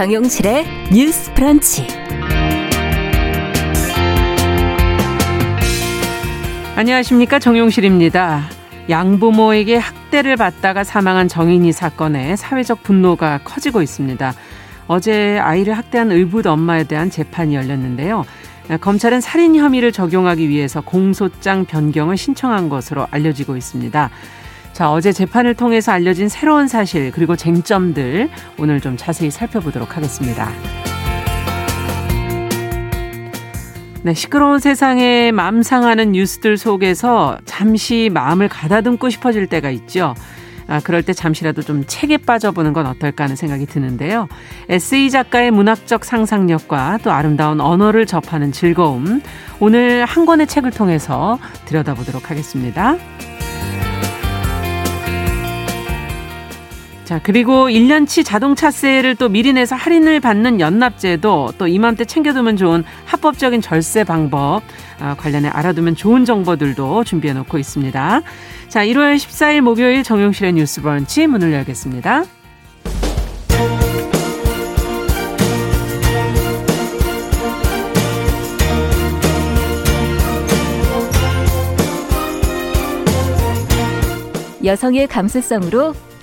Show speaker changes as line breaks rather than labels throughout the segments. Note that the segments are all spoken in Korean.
정용실의 뉴스 프런치.
안녕하십니까 정용실입니다. 양부모에게 학대를 받다가 사망한 정인이 사건에 사회적 분노가 커지고 있습니다. 어제 아이를 학대한 의붓 엄마에 대한 재판이 열렸는데요. 검찰은 살인 혐의를 적용하기 위해서 공소장 변경을 신청한 것으로 알려지고 있습니다. 자, 어제 재판을 통해서 알려진 새로운 사실 그리고 쟁점들 오늘 좀 자세히 살펴보도록 하겠습니다. 네, 시끄러운 세상에 맘 상하는 뉴스들 속에서 잠시 마음을 가다듬고 싶어질 때가 있죠. 아, 그럴 때 잠시라도 좀 책에 빠져보는 건 어떨까 하는 생각이 드는데요. 에세이 작가의 문학적 상상력과 또 아름다운 언어를 접하는 즐거움. 오늘 한 권의 책을 통해서 들여다보도록 하겠습니다. 자, 그리고 1년치 자동차세를 또 미리 내서 할인을 받는 연납제도 또 이맘때 챙겨두면 좋은 합법적인 절세 방법 아, 관련해 알아두면 좋은 정보들도 준비해 놓고 있습니다. 자, 1월 14일 목요일 정용실의 뉴스 브런치 문을 열겠습니다.
여성의 감수성으로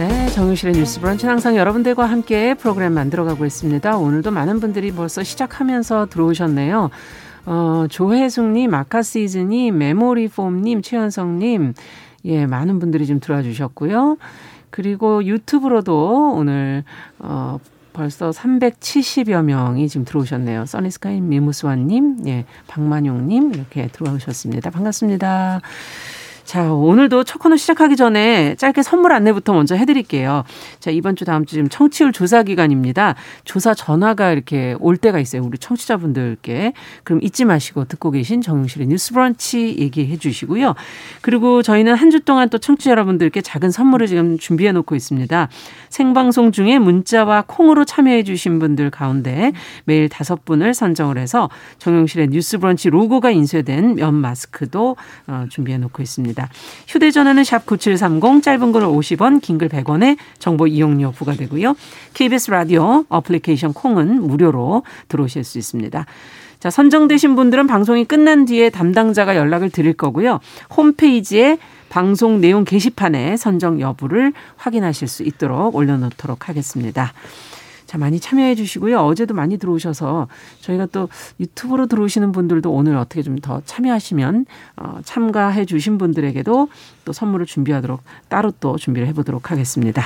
네, 정유실의 뉴스 브런치는 항상 여러분들과 함께 프로그램 만들어가고 있습니다. 오늘도 많은 분들이 벌써 시작하면서 들어오셨네요. 어, 조혜숙님, 아카시즈님, 메모리폼님, 최현성님, 예, 많은 분들이 좀 들어와 주셨고요. 그리고 유튜브로도 오늘, 어, 벌써 370여 명이 지금 들어오셨네요. 써니스카이 미무스완님, 예, 박만용님, 이렇게 들어오셨습니다. 반갑습니다. 자, 오늘도 첫 코너 시작하기 전에 짧게 선물 안내부터 먼저 해드릴게요. 자, 이번 주 다음 주 지금 청취율 조사 기간입니다. 조사 전화가 이렇게 올 때가 있어요. 우리 청취자분들께. 그럼 잊지 마시고 듣고 계신 정용실의 뉴스 브런치 얘기해 주시고요. 그리고 저희는 한 주 동안 또 청취자 여러분들께 작은 선물을 지금 준비해 놓고 있습니다. 생방송 중에 문자와 콩으로 참여해 주신 분들 가운데 매일 다섯 분을 선정을 해서 정용실의 뉴스 브런치 로고가 인쇄된 면 마스크도 어, 준비해 놓고 있습니다. 있습니다. 휴대전화는 샵 9730 짧은 글 50원 긴 글 100원에 정보 이용료 부과되고요. KBS 라디오 어플리케이션 콩은 무료로 들어오실 수 있습니다. 자, 선정되신 분들은 방송이 끝난 뒤에 담당자가 연락을 드릴 거고요. 홈페이지에 방송 내용 게시판에 선정 여부를 확인하실 수 있도록 올려놓도록 하겠습니다. 자, 많이 참여해 주시고요. 어제도 많이 들어오셔서 저희가 또 유튜브로 들어오시는 분들도 오늘 어떻게 좀 더 참여하시면 어, 참가해 주신 분들에게도 또 선물을 준비하도록 따로 또 준비를 해 보도록 하겠습니다.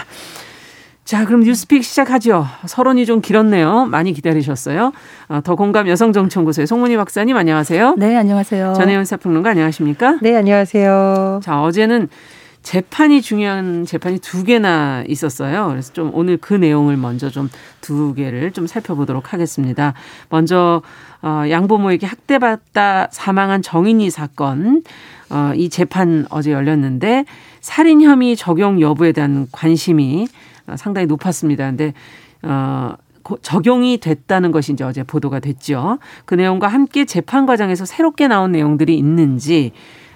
자, 그럼 뉴스픽 시작하죠. 서론이 좀 길었네요. 많이 기다리셨어요. 어, 더 공감 여성정치연구소의 송문희 박사님 안녕하세요.
네, 안녕하세요.
전혜연 사평론가 안녕하십니까?
네, 안녕하세요.
자, 어제는 재판이 중요한 재판이 두 개나 있었어요. 그래서 좀 오늘 그 내용을 먼저 좀 두 개를 좀 살펴보도록 하겠습니다. 먼저 어 양보모에게 학대받다 사망한 정인이 사건 어 이 재판 어제 열렸는데 살인 혐의 적용 여부에 대한 관심이 상당히 높았습니다. 근데 어 적용이 됐다는 것이 이제 어제 보도가 됐죠. 그 내용과 함께 재판 과정에서 새롭게 나온 내용들이 있는지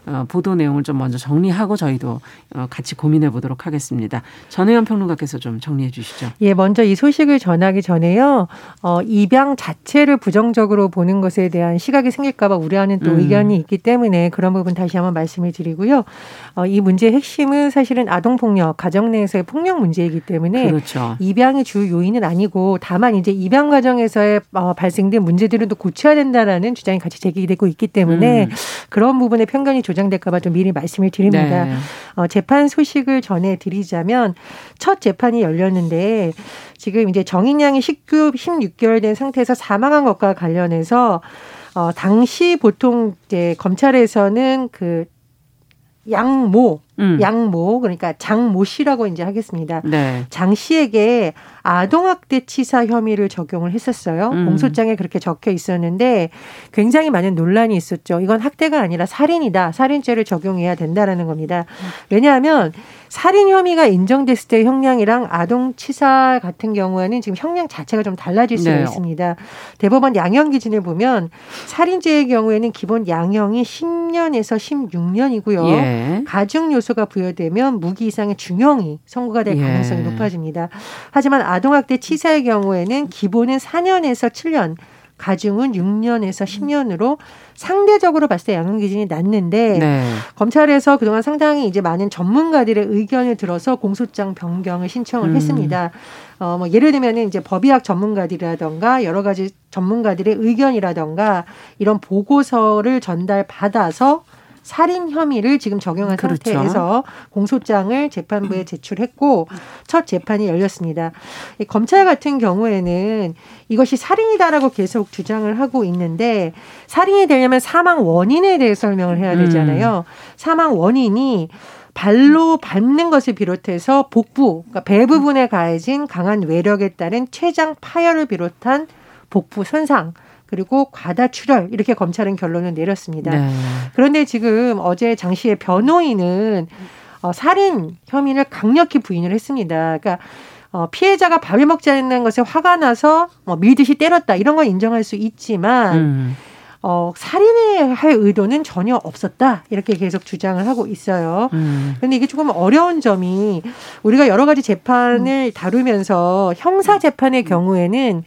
어, 보도 내용을 좀 먼저 정리하고 저희도 어, 같이 고민해 보도록 하겠습니다. 전혜연 평론가께서 좀 정리해 주시죠.
예, 먼저 이 소식을 전하기 전에요. 어, 입양 자체를 부정적으로 보는 것에 대한 시각이 생길까봐 우려하는 또 음. 의견이 있기 때문에 그런 부분 다시 한번 말씀을 드리고요. 어, 이 문제의 핵심은 사실은 아동 폭력, 가정 내에서의 폭력 문제이기 때문에 그렇죠. 입양이 주 요인은 아니고 다만 이제 입양 과정에서의 어, 발생된 문제들은 또 고쳐야 된다라는 주장이 같이 제기되고 있기 때문에 음. 그런 부분에 편견이 조장 조장될까봐 좀 미리 말씀을 드립니다. 네. 어, 재판 소식을 전해드리자면 첫 재판이 열렸는데 지금 이제 정인 양이 19, 16개월 된 상태에서 사망한 것과 관련해서 어, 당시 보통 이제 검찰에서는 그 양모 음. 양모 그러니까 장모 씨라고 이제 하겠습니다. 네. 장 씨에게 아동학대 치사 혐의를 적용을 했었어요. 음. 공소장에 그렇게 적혀 있었는데 굉장히 많은 논란이 있었죠. 이건 학대가 아니라 살인이다. 살인죄를 적용해야 된다라는 겁니다. 왜냐하면 살인 혐의가 인정됐을 때 형량이랑 아동 치사 같은 경우에는 지금 형량 자체가 좀 달라질 수가 네. 있습니다. 대법원 양형 기준을 보면 살인죄의 경우에는 기본 양형이 10년에서 16년이고요. 예. 가중 요소 가 부여되면 무기 이상의 중형이 선고가 될 예. 가능성이 높아집니다. 하지만 아동학대 치사의 경우에는 기본은 4년에서 7년 가중은 6년에서 10년으로 상대적으로 봤을 때 양형 기준이 낮는데 네. 검찰에서 그동안 상당히 이제 많은 전문가들의 의견을 들어서 공소장 변경을 신청을 음. 했습니다. 어, 뭐 예를 들면은 이제 법의학 전문가들이라던가 여러 가지 전문가들의 의견이라던가 이런 보고서를 전달받아서 살인 혐의를 지금 적용한 그렇죠. 상태에서 공소장을 재판부에 제출했고 첫 재판이 열렸습니다. 검찰 같은 경우에는 이것이 살인이다라고 계속 주장을 하고 있는데 살인이 되려면 사망 원인에 대해 설명을 해야 되잖아요. 음. 사망 원인이 발로 밟는 것을 비롯해서 복부, 그러니까 배 부분에 가해진 강한 외력에 따른 췌장 파열을 비롯한 복부 손상, 그리고 과다 출혈 이렇게 검찰은 결론을 내렸습니다. 네. 그런데 지금 어제 장 씨의 변호인은 어, 살인 혐의를 강력히 부인을 했습니다. 그러니까 어, 피해자가 밥을 먹지 않는 것에 화가 나서 뭐 밀듯이 때렸다 이런 건 인정할 수 있지만 음. 어, 살인을 할 의도는 전혀 없었다. 이렇게 계속 주장을 하고 있어요. 음. 근데 이게 조금 어려운 점이 우리가 여러 가지 재판을 다루면서 형사 재판의 경우에는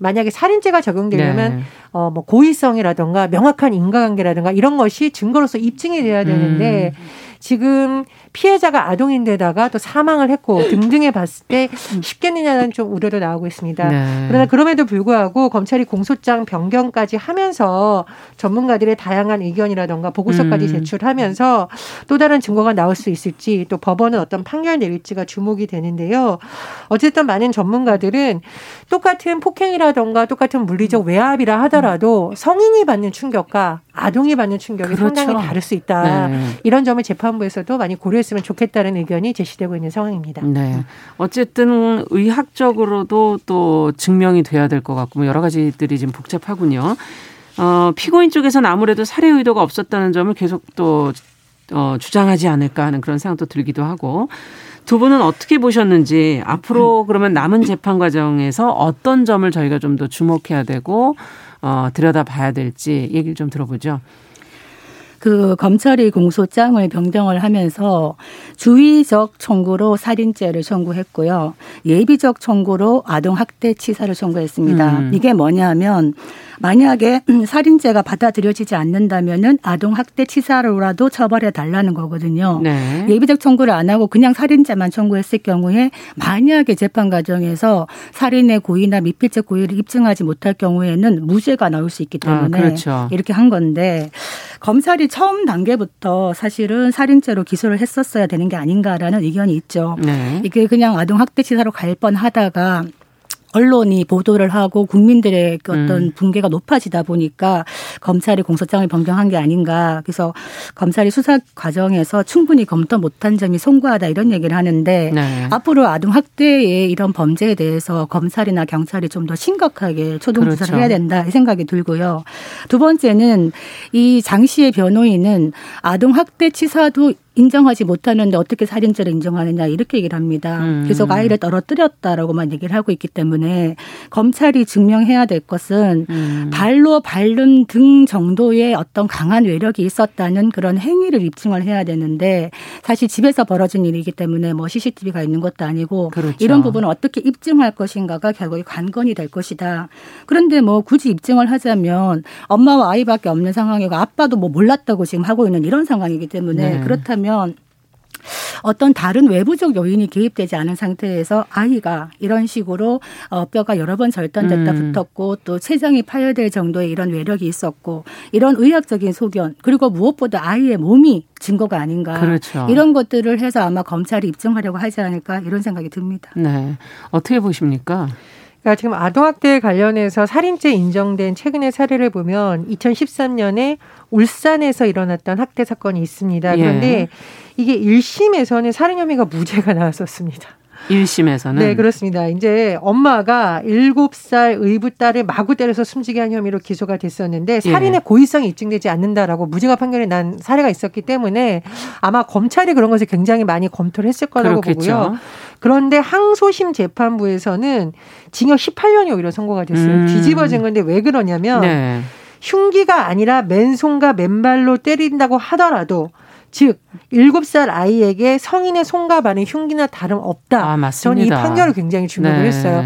만약에 살인죄가 적용되려면 네. 어뭐 고의성이라든가 명확한 인과관계라든가 이런 것이 증거로서 입증이 돼야 되는데 음. 지금 피해자가 아동인데다가 또 사망을 했고 등등해 봤을 때 쉽겠느냐는 좀 우려도 나오고 있습니다. 네. 그러나 그럼에도 불구하고 검찰이 공소장 변경까지 하면서 전문가들의 다양한 의견이라던가 보고서까지 음. 제출하면서 또 다른 증거가 나올 수 있을지 또 법원은 어떤 판결 내릴지가 주목이 되는데요. 어쨌든 많은 전문가들은 똑같은 폭행이라던가 똑같은 물리적 외압이라 하더라도 성인이 받는 충격과 아동이 받는 충격이 그렇죠. 상당히 다를 수 있다. 네. 이런 점을 재판부에서도 많이 고려했으면 좋겠다는 의견이 제시되고 있는 상황입니다.
네. 어쨌든 의학적으로도 또 증명이 돼야 될 것 같고 뭐 여러 가지들이 지금 복잡하군요. 어, 피고인 쪽에서는 아무래도 살해 의도가 없었다는 점을 계속 또 어, 주장하지 않을까 하는 그런 생각도 들기도 하고 두 분은 어떻게 보셨는지 앞으로 그러면 남은 재판 과정에서 어떤 점을 저희가 좀 더 주목해야 되고 어, 들여다봐야 될지 얘기를 좀 들어보죠.
그 검찰이 공소장을 변경을 하면서 주의적 청구로 살인죄를 청구했고요. 예비적 청구로 아동 학대 치사를 청구했습니다. 음. 이게 뭐냐면 만약에 살인죄가 받아들여지지 않는다면은 아동 학대 치사로라도 처벌해 달라는 거거든요. 네. 예비적 청구를 안 하고 그냥 살인죄만 청구했을 경우에 만약에 재판 과정에서 살인의 고의나 미필적 고의를 입증하지 못할 경우에는 무죄가 나올 수 있기 아, 때문에 아, 그렇죠. 이렇게 한 건데 검찰이 처음 단계부터 사실은 살인죄로 기소를 했었어야 되는 게 아닌가라는 의견이 있죠. 네. 이게 그냥 아동 학대 치사로 갈 뻔하다가 언론이 보도를 하고 국민들의 그 어떤 음. 붕괴가 높아지다 보니까 검찰이 공소장을 변경한 게 아닌가. 그래서 검찰이 수사 과정에서 충분히 검토 못한 점이 송구하다 이런 얘기를 하는데 네. 앞으로 아동 학대의 이런 범죄에 대해서 검찰이나 경찰이 좀 더 심각하게 초동 조사를 그렇죠. 해야 된다 이 생각이 들고요. 두 번째는 이 장 씨의 변호인은 아동 학대 치사도 인정하지 못하는데 어떻게 살인죄를 인정하느냐 이렇게 얘기를 합니다. 음. 그래서 아이를 떨어뜨렸다라고만 얘기를 하고 있기 때문에 검찰이 증명해야 될 것은 음. 발로 밟는 등 정도의 어떤 강한 외력이 있었다는 그런 행위를 입증을 해야 되는데 사실 집에서 벌어진 일이기 때문에 뭐 CCTV가 있는 것도 아니고 그렇죠. 이런 부분을 어떻게 입증할 것인가가 결국에 관건이 될 것이다. 그런데 뭐 굳이 입증을 하자면 엄마와 아이밖에 없는 상황이고 아빠도 뭐 몰랐다고 지금 하고 있는 이런 상황이기 때문에 네. 그렇다면 하면 어떤 다른 외부적 요인이 개입되지 않은 상태에서 아이가 이런 식으로 어, 뼈가 여러 번 절단됐다 음. 붙었고 또 췌장이 파열될 정도의 이런 외력이 있었고 이런 의학적인 소견 그리고 무엇보다 아이의 몸이 증거가 아닌가 그렇죠. 이런 것들을 해서 아마 검찰이 입증하려고 하지 않을까 이런 생각이 듭니다.
네, 어떻게 보십니까?
그러니까 지금 아동학대 관련해서 살인죄 인정된 최근의 사례를 보면 2013년에 울산에서 일어났던 학대 사건이 있습니다. 그런데 예. 이게 1심에서는 살인 혐의가 무죄가 나왔었습니다.
1심에서는
네, 그렇습니다. 이제 엄마가 7살 의붓 딸을 마구 때려서 숨지게 한 혐의로 기소가 됐었는데 예. 살인의 예. 고의성이 입증되지 않는다라고 무죄가 판결이 난 사례가 있었기 때문에 아마 검찰이 그런 것을 굉장히 많이 검토를 했을 거라고 그렇겠죠. 보고요. 그런데 항소심 재판부에서는 징역 18년이 오히려 선고가 됐어요. 음. 뒤집어진 건데 왜 그러냐면 네. 흉기가 아니라 맨손과 맨발로 때린다고 하더라도 즉 일곱 살 아이에게 성인의 손과 발은 흉기나 다름 없다. 아, 맞습니다. 저는 이 판결을 굉장히 주목을 네. 했어요.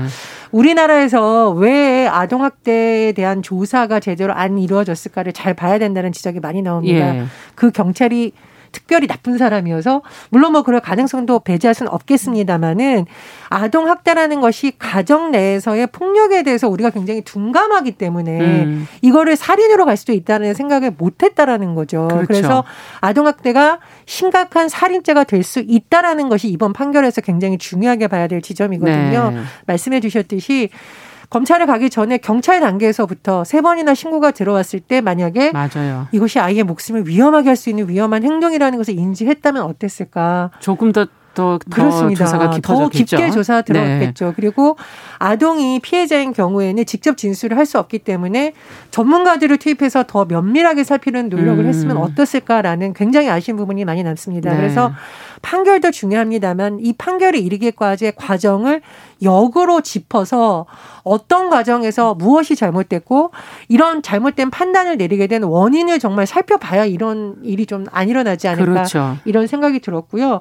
우리나라에서 왜 아동학대에 대한 조사가 제대로 안 이루어졌을까를 잘 봐야 된다는 지적이 많이 나옵니다. 예. 그 경찰이 특별히 나쁜 사람이어서 물론 뭐 그럴 가능성도 배제할 수는 없겠습니다만은 아동 학대라는 것이 가정 내에서의 폭력에 대해서 우리가 굉장히 둔감하기 때문에 음. 이거를 살인으로 갈 수도 있다는 생각을 못 했다라는 거죠. 그렇죠. 그래서 아동 학대가 심각한 살인죄가 될 수 있다라는 것이 이번 판결에서 굉장히 중요하게 봐야 될 지점이거든요. 네. 말씀해 주셨듯이 검찰에 가기 전에 경찰 단계에서부터 세 번이나 신고가 들어왔을 때 만약에 맞아요. 이것이 아이의 목숨을 위험하게 할 수 있는 위험한 행동이라는 것을 인지했다면 어땠을까?
조금 더 더, 그렇습니다. 조사가 더
깊게 조사 들어갔겠죠. 네. 그리고 아동이 피해자인 경우에는 직접 진술을 할 수 없기 때문에 전문가들을 투입해서 더 면밀하게 살피는 노력을 음. 했으면 어떻을까라는 굉장히 아쉬운 부분이 많이 남습니다. 네. 그래서 판결도 중요합니다만 이 판결이 이르기까지의 과정을 역으로 짚어서 어떤 과정에서 무엇이 잘못됐고 이런 잘못된 판단을 내리게 된 원인을 정말 살펴봐야 이런 일이 좀 안 일어나지 않을까 그렇죠. 이런 생각이 들었고요.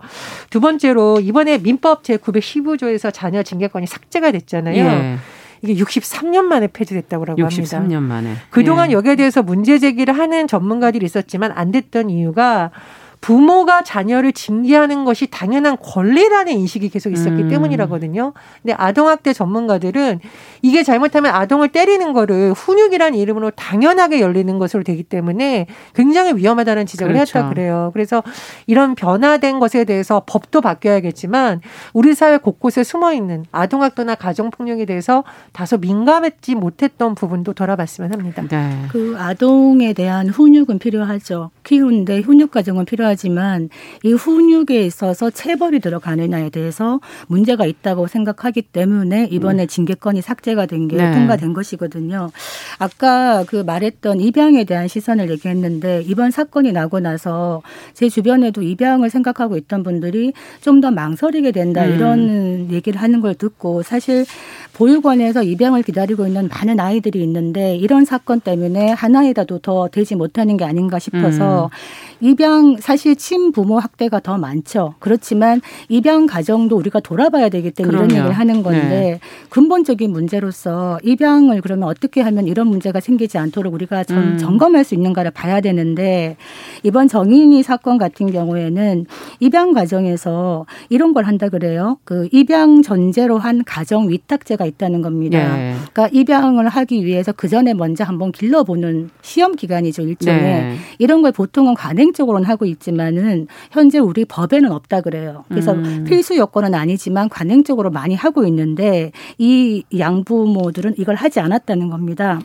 두 번째로 이번에 민법 제 915조에서 자녀 징계권이 삭제가 됐잖아요. 예. 이게 63년 만에 폐지됐다고 합니다.
63년 만에.
그동안 예. 여기에 대해서 문제 제기를 하는 전문가들이 있었지만 안 됐던 이유가 부모가 자녀를 징계하는 것이 당연한 권리라는 인식이 계속 있었기 음. 때문이라거든요. 근데 아동학대 전문가들은 이게 잘못하면 아동을 때리는 거를 훈육이라는 이름으로 당연하게 열리는 것으로 되기 때문에 굉장히 위험하다는 지적을 그렇죠. 했다 그래요. 그래서 이런 변화된 것에 대해서 법도 바뀌어야겠지만 우리 사회 곳곳에 숨어 있는 아동학대나 가정폭력에 대해서 다소 민감했지 못했던 부분도 돌아봤으면 합니다. 네.
그 아동에 대한 훈육은 필요하죠. 키우는데 훈육 과정은 필요하 죠. 필요하지만 이 훈육에 있어서 체벌이 들어가느냐에 대해서 문제가 있다고 생각하기 때문에 이번에 음. 징계권이 삭제가 된게 네. 통과된 것이거든요. 아까 그 말했던 입양에 대한 시선을 얘기했는데 이번 사건이 나고 나서 제 주변에도 입양을 생각하고 있던 분들이 좀 더 망설이게 된다 음. 이런 얘기를 하는 걸 듣고 사실 보육원에서 입양을 기다리고 있는 많은 아이들이 있는데 이런 사건 때문에 하나이라도 더 되지 못하는 게 아닌가 싶어서 음. 입양 사실 친부모 학대가 더 많죠. 그렇지만 입양 가정도 우리가 돌아봐야 되기 때문에 그럼요. 이런 얘기를 하는 건데 네. 근본적인 문제로서 입양을 그러면 어떻게 하면 이런 문제가 생기지 않도록 우리가 점, 음. 점검할 수 있는가를 봐야 되는데 이번 정인이 사건 같은 경우에는 입양 과정에서 이런 걸 한다 그래요. 그 입양 전제로 한 가정 위탁제가 있다는 겁니다. 네. 그러니까 입양을 하기 위해서 그 전에 먼저 한번 길러보는 시험 기간이죠 일종의 네. 이런 걸 보통은 관행적으로는 하고 있지만 있지만은 현재 우리 법에는 없다 그래요. 그래서 음. 필수 요건은 아니지만 관행적으로 많이 하고 있는데 이 양부모들은 이걸 하지 않았다는 겁니다.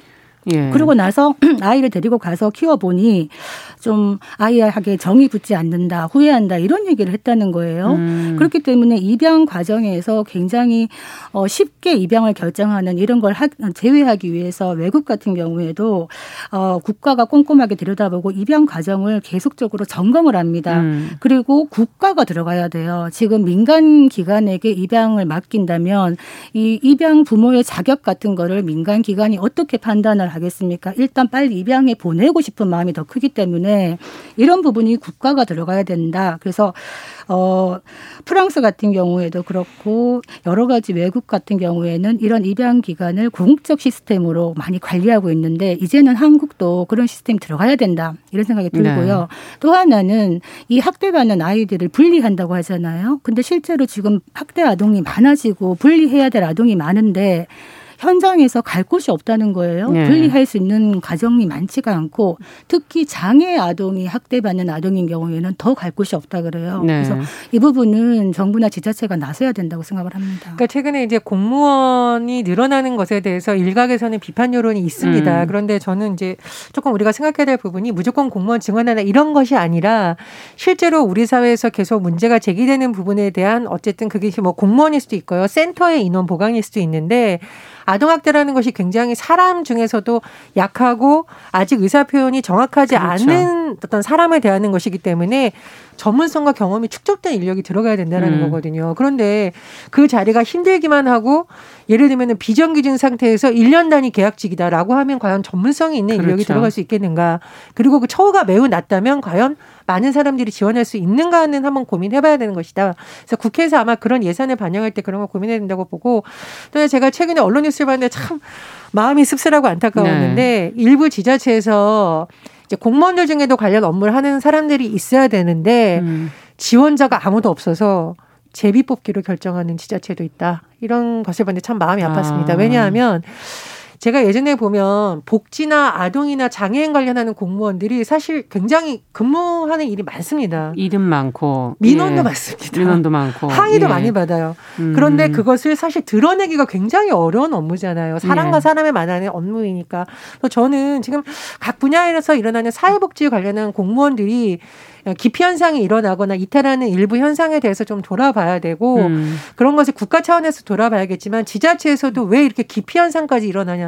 예. 그러고 나서 아이를 데리고 가서 키워보니 좀 아이에게 정이 붙지 않는다, 후회한다 이런 얘기를 했다는 거예요. 음. 그렇기 때문에 입양 과정에서 굉장히 어 쉽게 입양을 결정하는 이런 걸 제외하기 위해서 외국 같은 경우에도 어 국가가 꼼꼼하게 들여다보고 입양 과정을 계속적으로 점검을 합니다. 음. 그리고 국가가 들어가야 돼요. 지금 민간 기관에게 입양을 맡긴다면 이 입양 부모의 자격 같은 거를 민간 기관이 어떻게 판단 을 하겠습니까? 일단 빨리 입양에 보내고 싶은 마음이 더 크기 때문에 이런 부분이 국가가 들어가야 된다. 그래서 어 프랑스 같은 경우에도 그렇고 여러 가지 외국 같은 경우에는 이런 입양 기관을 공적 시스템으로 많이 관리하고 있는데 이제는 한국도 그런 시스템 들어가야 된다. 이런 생각이 들고요. 네. 또 하나는 이 학대받는 아이들을 분리한다고 하잖아요. 근데 실제로 지금 학대 아동이 많아지고 분리해야 될 아동이 많은데 현장에서 갈 곳이 없다는 거예요.
네.
분리할 수 있는 가정이 많지가 않고 특히 장애 아동이 학대받는 아동인 경우에는 더 갈 곳이 없다 그래요.
네.
그래서 이 부분은 정부나 지자체가 나서야 된다고 생각을 합니다.
그러니까 최근에 이제 공무원이 늘어나는 것에 대해서 일각에서는 비판 여론이 있습니다.
음.
그런데 저는 이제 조금 우리가 생각해야 될 부분이 무조건 공무원 증언하나 이런 것이 아니라 실제로 우리 사회에서 계속 문제가 제기되는 부분에 대한 어쨌든 그게 뭐 공무원일 수도 있고요. 센터의 인원 보강일 수도 있는데 아동학대라는 것이 굉장히 사람 중에서도 약하고 아직 의사 표현이 정확하지
그렇죠.
않은 어떤 사람을 대하는 것이기 때문에 전문성과 경험이 축적된 인력이 들어가야 된다는
음.
거거든요. 그런데 그 자리가 힘들기만 하고 예를 들면 비정규직 상태에서 1년 단위 계약직이다라고 하면 과연 전문성이 있는 인력이
그렇죠.
들어갈 수 있겠는가. 그리고 그 처우가 매우 낮다면 과연 많은 사람들이 지원할 수 있는가는 한번 고민해봐야 되는 것이다. 그래서 국회에서 아마 그런 예산을 반영할 때 그런 걸 고민해야 된다고 보고 또 제가 최근에 언론 뉴스를 봤는데 참 마음이 씁쓸하고 안타까웠는데 일부 지자체에서 이제 공무원들 중에도 관련 업무를 하는 사람들이 있어야 되는데
음.
지원자가 아무도 없어서 제비 뽑기로 결정하는 지자체도 있다. 이런 것을 봤는데 참 마음이 아팠습니다.
아.
왜냐하면 제가 예전에 보면 복지나 아동이나 장애인 관련하는 공무원들이 사실 굉장히 근무하는 일이 많습니다.
이름 많고
민원도
예.
많습니다.
민원도 많고
항의도
예.
많이 받아요.
음.
그런데 그것을 사실 드러내기가 굉장히 어려운 업무잖아요. 사람과
예.
사람의 만나는 업무이니까. 그래서 저는 지금 각 분야에서 일어나는 사회복지 관련한 공무원들이 기피 현상이 일어나거나 이탈하는 일부 현상에 대해서 좀 돌아봐야 되고
음.
그런 것을 국가 차원에서 돌아봐야겠지만 지자체에서도 왜 이렇게 기피 현상까지 일어나냐.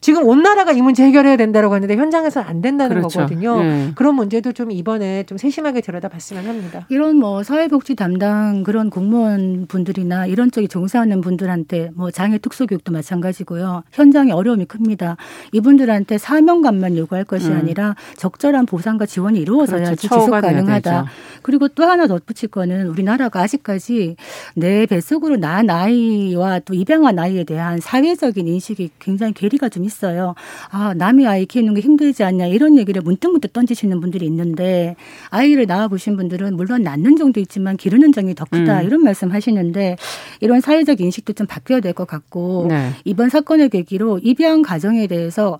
지금 온 나라가 이 문제 해결해야 된다고 하는데 현장에서는 안 된다는
그렇죠.
거거든요.
예.
그런 문제도 좀 이번에 좀 세심하게 들여다봤으면 합니다.
이런 뭐 사회복지 담당 그런 공무원 분들이나 이런 쪽에 종사하는 분들한테 뭐 장애 특수교육도 마찬가지고요. 현장에 어려움이 큽니다. 이분들한테 사명감만 요구할 것이
음.
아니라 적절한 보상과 지원이 이루어져야지
그렇죠.
지속 가능하다. 그리고 또 하나 덧붙일 거는 우리나라가 아직까지 내 뱃속으로 낳은 아이와 또 입양한 아이에 대한 사회적인 인식이 굉장히 괴리가 좀 있어요. 아, 남의 아이 키우는 게 힘들지 않냐 이런 얘기를 문득문득 던지시는 분들이 있는데 아이를 낳아 보신 분들은 물론 낳는 정도 있지만 기르는 정이 더 크다
음.
이런 말씀 하시는데 이런 사회적 인식도 좀 바뀌어야 될 것 같고
네.
이번 사건을 계기로 입양 가정에 대해서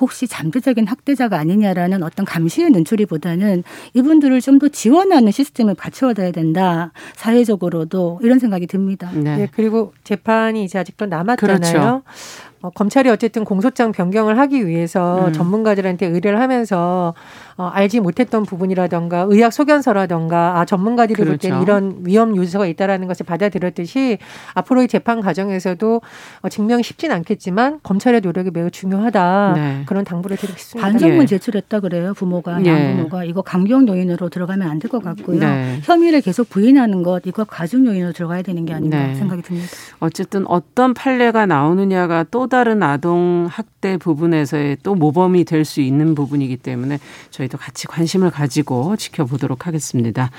혹시 잠재적인 학대자가 아니냐라는 어떤 감시의 눈초리보다는 이분들을 좀 더 지원하는 시스템을 갖춰야 된다. 사회적으로도 이런 생각이 듭니다.
네.
예, 그리고 재판이 이제 아직도 남았잖아요.
그렇죠.
어, 검찰이 어쨌든 공소장 변경을 하기 위해서
음.
전문가들한테 의뢰를 하면서 어, 알지 못했던 부분이라던가 의학 소견서라던가 아, 전문가들이 볼 때는
그렇죠.
이런 위험 요소가 있다라는 것을 받아들였듯이 앞으로의 재판 과정에서도 어, 증명이 쉽진 않겠지만 검찰의 노력이 매우 중요하다
네.
그런 당부를 드리겠습니다.
반성문
예.
제출했다 그래요 부모가
예.
양부모가 이거 강경 요인으로 들어가면 안 될 것 같고요
네.
혐의를 계속 부인하는 것 이거 가중 요인으로 들어가야 되는 게 아닌가
네.
생각이 듭니다.
어쨌든 어떤 판례가 나오느냐가 또 다른 아동 학대 부분에서의 또 모범이 될 수 있는 부분이기 때문에 저희도 같이 관심을 가지고 지켜보도록 하겠습니다.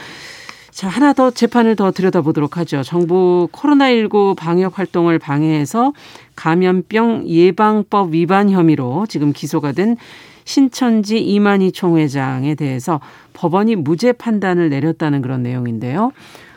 자, 하나 더 재판을 더 들여다보도록 하죠. 정부 코로나19 방역 활동을 방해해서 감염병 예방법 위반 혐의로 지금 기소가 된 신천지 이만희 총회장에 대해서 법원이 무죄 판단을 내렸다는 그런 내용인데요.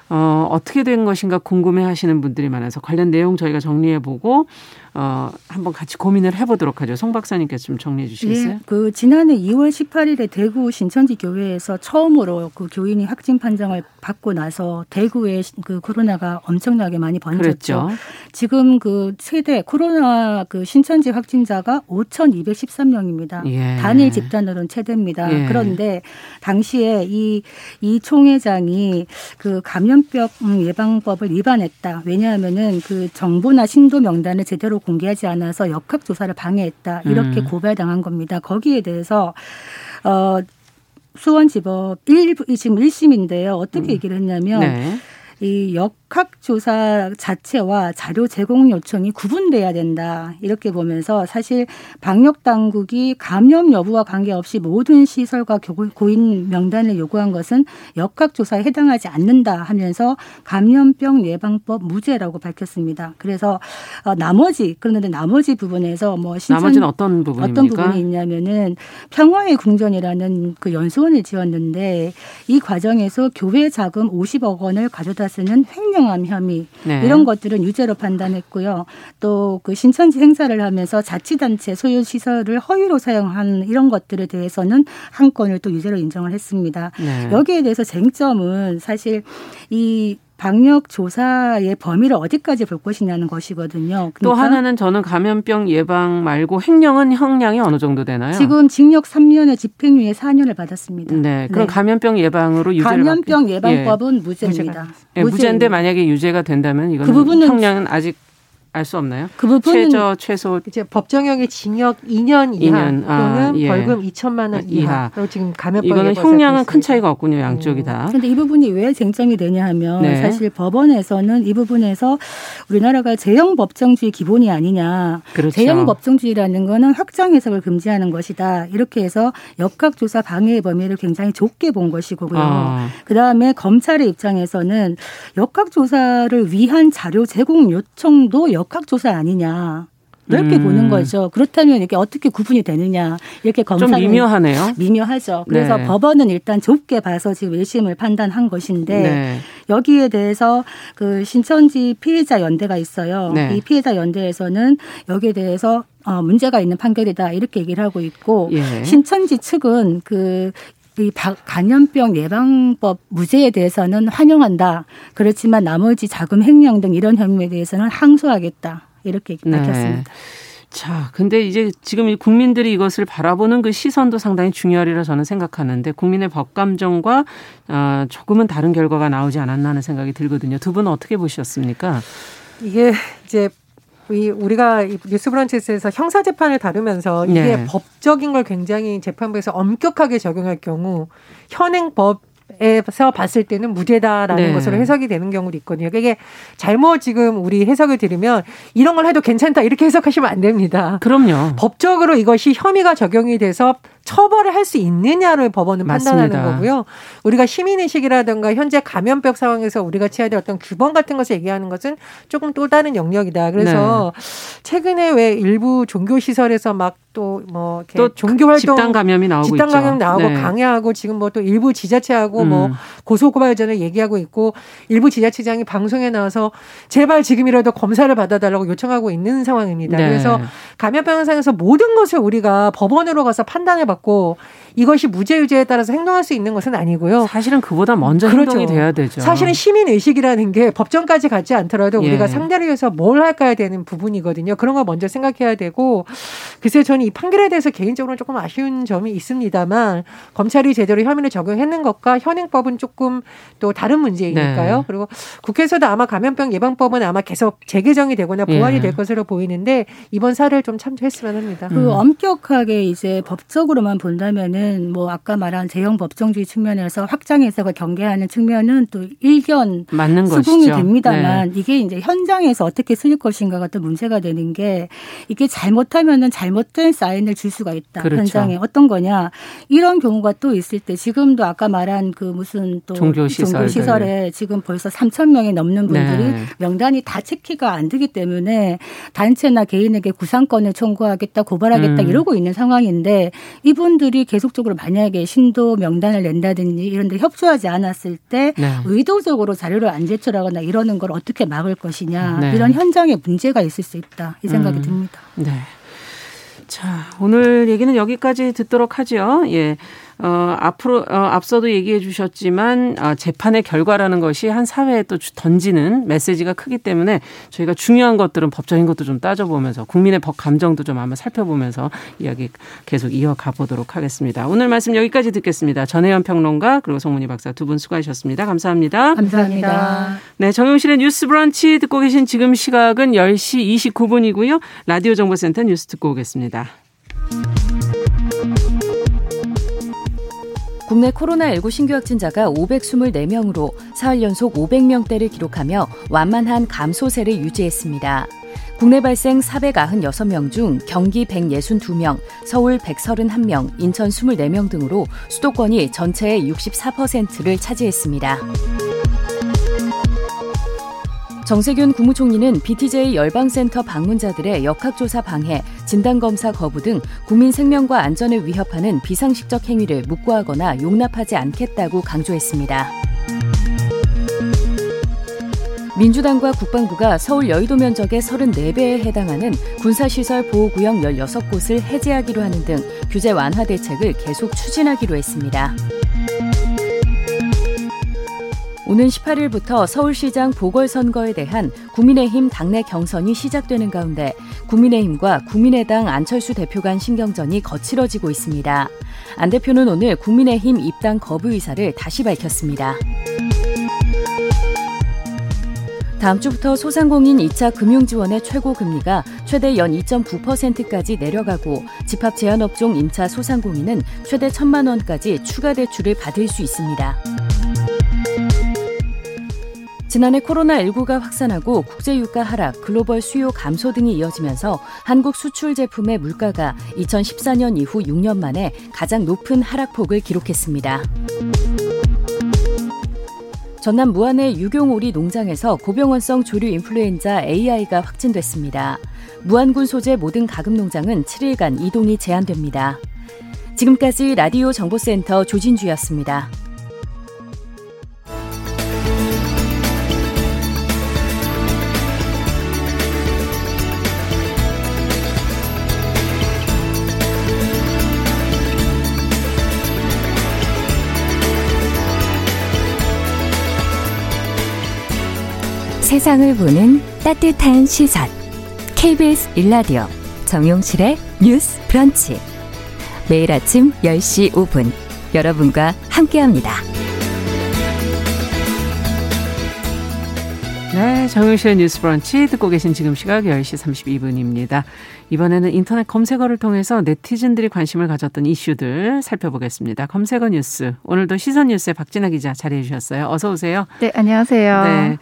어, 어떻게 된 것인가 궁금해 하시는 분들이 많아서 관련 내용 저희가 정리해 보고 어, 한번 같이 고민을 해보도록 하죠. 송 박사님께서 좀 정리해 주시겠어요?
예, 그 지난해 2월 18일에 대구 신천지 교회에서 처음으로 그 교인이 확진 판정을 받고 나서 대구에 그 코로나가 엄청나게 많이 번졌죠.
그랬죠.
지금 그 최대 코로나 그 신천지 확진자가 5,213명입니다.
예.
단일 집단으로는 최대입니다.
예.
그런데 당시에 이, 이 총회장이 그 감염병 예방법을 위반했다. 왜냐하면은 그 정보나 신도 명단을 제대로 공개하지 않아서 역학 조사를 방해했다. 이렇게
음.
고발당한 겁니다. 거기에 대해서 어 수원지법 1 지금 1심인데요. 어떻게 얘기를 했냐면
네.
이 역학조사 자체와 자료 제공 요청이 구분돼야 된다. 이렇게 보면서 사실 방역당국이 감염 여부와 관계없이 모든 시설과 교- 고인 명단을 요구한 것은 역학조사에 해당하지 않는다 하면서 감염병 예방법 무죄라고 밝혔습니다. 그래서 어, 나머지 그런데 나머지 부분에서 뭐 신천
나머지는 어떤 부분입니까?
어떤 부분이 있냐면은 평화의 궁전이라는 그 연수원을 지었는데 이 과정에서 교회 자금 50억 원을 가져다 있어서는 횡령함 혐의 네. 이런 것들은 유죄로 판단했고요. 또 그 신천지 행사를 하면서 자치단체 소유 시설을 허위로 사용한 이런 것들에 대해서는 한 건을 또 유죄로 인정을 했습니다. 네. 여기에 대해서 쟁점은 사실 이 방역 조사의 범위를 어디까지 볼 것이냐는 것이거든요.
그러니까 또 하나는 저는 감염병 예방 말고 횡령은 형량이 어느 정도 되나요?
지금 징역 3년에 집행유예 4년을 받았습니다.
네. 그럼 네. 감염병 예방으로 유죄를
감염병 예방법은 예. 무죄입니다.
예, 무죄인데 만약에 유죄가 된다면 이거는 그 부분은 형량은 아직 알 수 없나요? 그 부분은 최저 최소
이제 법정형이 징역 2년 이하 2년. 아, 또는 예. 벌금 2천만 원 이하. 그리고 지금 감염
이거는 형량은 큰 차이가 없군요, 양쪽이 다.
그런데 이 부분이 왜 쟁점이 되냐 하면 네. 사실 법원에서는 이 부분에서 우리나라가 재형 법정주의 기본이 아니냐. 그렇죠. 재형 법정주의라는 거는 확장 해석을 금지하는 것이다. 이렇게 해서 역학조사 방해의 범위를 굉장히 좁게 본 것이고요. 아. 그 다음에 검찰의 입장에서는 역학조사를 위한 자료 제공 요청도 역 학조사 아니냐. 이렇게 음. 보는 거죠. 그렇다면 이게 어떻게 구분이 되느냐 이렇게 검사는
좀 미묘하네요.
미묘하죠. 그래서 네. 법원은 일단 좁게 봐서 지금 1심을 판단한 것인데 네. 여기에 대해서 그 신천지 피해자 연대가 있어요. 네. 이 피해자 연대에서는 여기에 대해서 어, 문제가 있는 판결이다 이렇게 얘기를 하고 있고 예. 신천지 측은 그 이 감염병 예방법 무죄에 대해서는 환영한다. 그렇지만 나머지 자금 횡령 등 이런 혐의에 대해서는 항소하겠다. 이렇게 네. 밝혔습니다.
자, 근데 이제 지금 국민들이 이것을 바라보는 그 시선도 상당히 중요하리라 저는 생각하는데 국민의 법 감정과 어, 조금은 다른 결과가 나오지 않았나 하는 생각이 들거든요. 두 분은 어떻게 보셨습니까?
이게 이제 우리가 뉴스브런치에서 형사 재판을 다루면서 이게 네. 법적인 걸 굉장히 재판부에서 엄격하게 적용할 경우 현행 법 에서 봤을 때는 무죄다라는 네. 것으로 해석이 되는 경우도 있거든요. 이게 잘못 지금 우리 해석을 들으면 이런 걸 해도 괜찮다 이렇게 해석하시면 안 됩니다.
그럼요.
법적으로 이것이 혐의가 적용이 돼서 처벌을 할 수 있느냐를 법원은 맞습니다. 판단하는 거고요. 우리가 시민의식이라든가 현재 감염병 상황에서 우리가 취해야 될 어떤 규범 같은 것을 얘기하는 것은 조금 또 다른 영역이다. 그래서 네. 최근에 왜 일부 종교시설에서 막 또뭐 또 종교 활동
집단 감염이 나오고
집단 감염 나오고 네. 강야하고 지금 뭐 또 일부 지자체하고 뭐 음. 뭐 고소 고발전을 얘기하고 있고 일부 지자체장이 방송에 나와서 제발 지금이라도 검사를 받아달라고 요청하고 있는 상황입니다. 네. 그래서 감염병 현상에서 모든 것을 우리가 법원으로 가서 판단해 받고 이것이 무죄 유죄에 따라서 행동할 수 있는 것은 아니고요.
사실은 그보다 먼저 그렇죠. 행동이 돼야 되죠.
사실은 시민 의식이라는 게 법정까지 가지 않더라도 예. 우리가 상대를 위해서 뭘 할까야 되는 부분이거든요. 그런 거 먼저 생각해야 되고 글쎄 저는 이 판결에 대해서 개인적으로 조금 아쉬운 점이 있습니다만 검찰이 제대로 혐의를 적용했는 것과 현행법은 조금 또 다른 문제이니까요. 네. 그리고 국회에서도 아마 감염병 예방법은 아마 계속 재개정이 되거나 보완이 예. 될 것으로 보이는데 이번 사례를 좀 참조했으면 합니다.
그 엄격하게 이제 법적으로만 본다면은 뭐 아까 말한 제형 법정주의 측면에서 확장 해석을 경계하는 측면은 또 일견 맞는 수긍이 것이죠. 됩니다만 네. 이게 이제 현장에서 어떻게 쓰일 것인가가 또 문제가 되는 게 이게 잘못하면은 잘 못된 사인을 줄 수가 있다. 그렇죠. 현장에 어떤 거냐 이런 경우가 또 있을 때 지금도 아까 말한 그 무슨 또 종교 시설. 에 지금 벌써 3천 명이 넘는 분들이 네. 명단이 다 체크가 안 되기 때문에 단체나 개인에게 구상권을 청구하겠다 고발하겠다 음. 이러고 있는 상황인데 이분들이 계속 계속적으로 만약에 신도 명단을 낸다든지 이런 데 협조하지 않았을 때 네. 의도적으로 자료를 안 제출하거나 이러는 걸 어떻게 막을 것이냐 네. 이런 현장에 문제가 있을 수 있다 이 생각이 음. 듭니다.
네. 자, 오늘 얘기는 여기까지 듣도록 하죠. 예. 어, 앞으로 어, 앞서도 얘기해 주셨지만 어, 재판의 결과라는 것이 한 사회에 또 던지는 메시지가 크기 때문에 저희가 중요한 것들은 법적인 것도 좀 따져보면서 국민의 법 감정도 좀 한번 살펴보면서 이야기 계속 이어가 보도록 하겠습니다. 오늘 말씀 여기까지 듣겠습니다. 전혜연 평론가 그리고 송문희 박사 두 분 수고하셨습니다. 감사합니다.
감사합니다.
네, 정용실의 뉴스 브런치 듣고 계신 지금 시각은 10시 29분이고요. 라디오 정보센터 뉴스 듣고 오겠습니다.
국내 코로나19 신규 확진자가 524명으로 사흘 연속 500명대를 기록하며 완만한 감소세를 유지했습니다. 국내 발생 496명 중 경기 162명, 서울 131명, 인천 24명 등으로 수도권이 전체의 64%를 차지했습니다. 정세균 국무총리는 BTJ 열방센터 방문자들의 역학조사 방해, 진단검사 거부 등 국민 생명과 안전을 위협하는 비상식적 행위를 묵과하거나 용납하지 않겠다고 강조했습니다. 민주당과 국방부가 서울 여의도 면적의 34배에 해당하는 군사시설 보호구역 16곳을 해제하기로 하는 등 규제 완화 대책을 계속 추진하기로 했습니다. 오는 18일부터 서울시장 보궐선거에 대한 국민의힘 당내 경선이 시작되는 가운데 국민의힘과 국민의당 안철수 대표 간 신경전이 거칠어지고 있습니다. 안 대표는 오늘 국민의힘 입당 거부 의사를 다시 밝혔습니다. 다음 주부터 소상공인 2차 금융지원의 최고 금리가 최대 연 2.9%까지 내려가고 집합 제한업종 임차 소상공인은 최대 1천만 원까지 추가 대출을 받을 수 있습니다. 지난해 코로나19가 확산하고 국제 유가 하락, 글로벌 수요 감소 등이 이어지면서 한국 수출 제품의 물가가 2014년 이후 6년 만에 가장 높은 하락폭을 기록했습니다. 전남 무안의 유경오리 농장에서 고병원성 조류 인플루엔자 AI가 확진됐습니다. 무안군 소재 모든 가금 농장은 7일간 이동이 제한됩니다. 지금까지 라디오 정보센터 조진주였습니다. 세상을 보는 따뜻한 시선. KBS 일라디오 정용실의 뉴스 브런치. 매일 아침 10시 5분 여러분과 함께합니다.
네, 정용실의 뉴스 브런치 듣고 계신 지금 시각 10시 32분입니다. 이번에는 인터넷 검색어를 통해서 네티즌들이 관심을 가졌던 이슈들 살펴보겠습니다. 검색어 뉴스. 오늘도 시선 뉴스의 박진아 기자 자리해 주셨어요. 어서 오세요.
네, 안녕하세요. 네.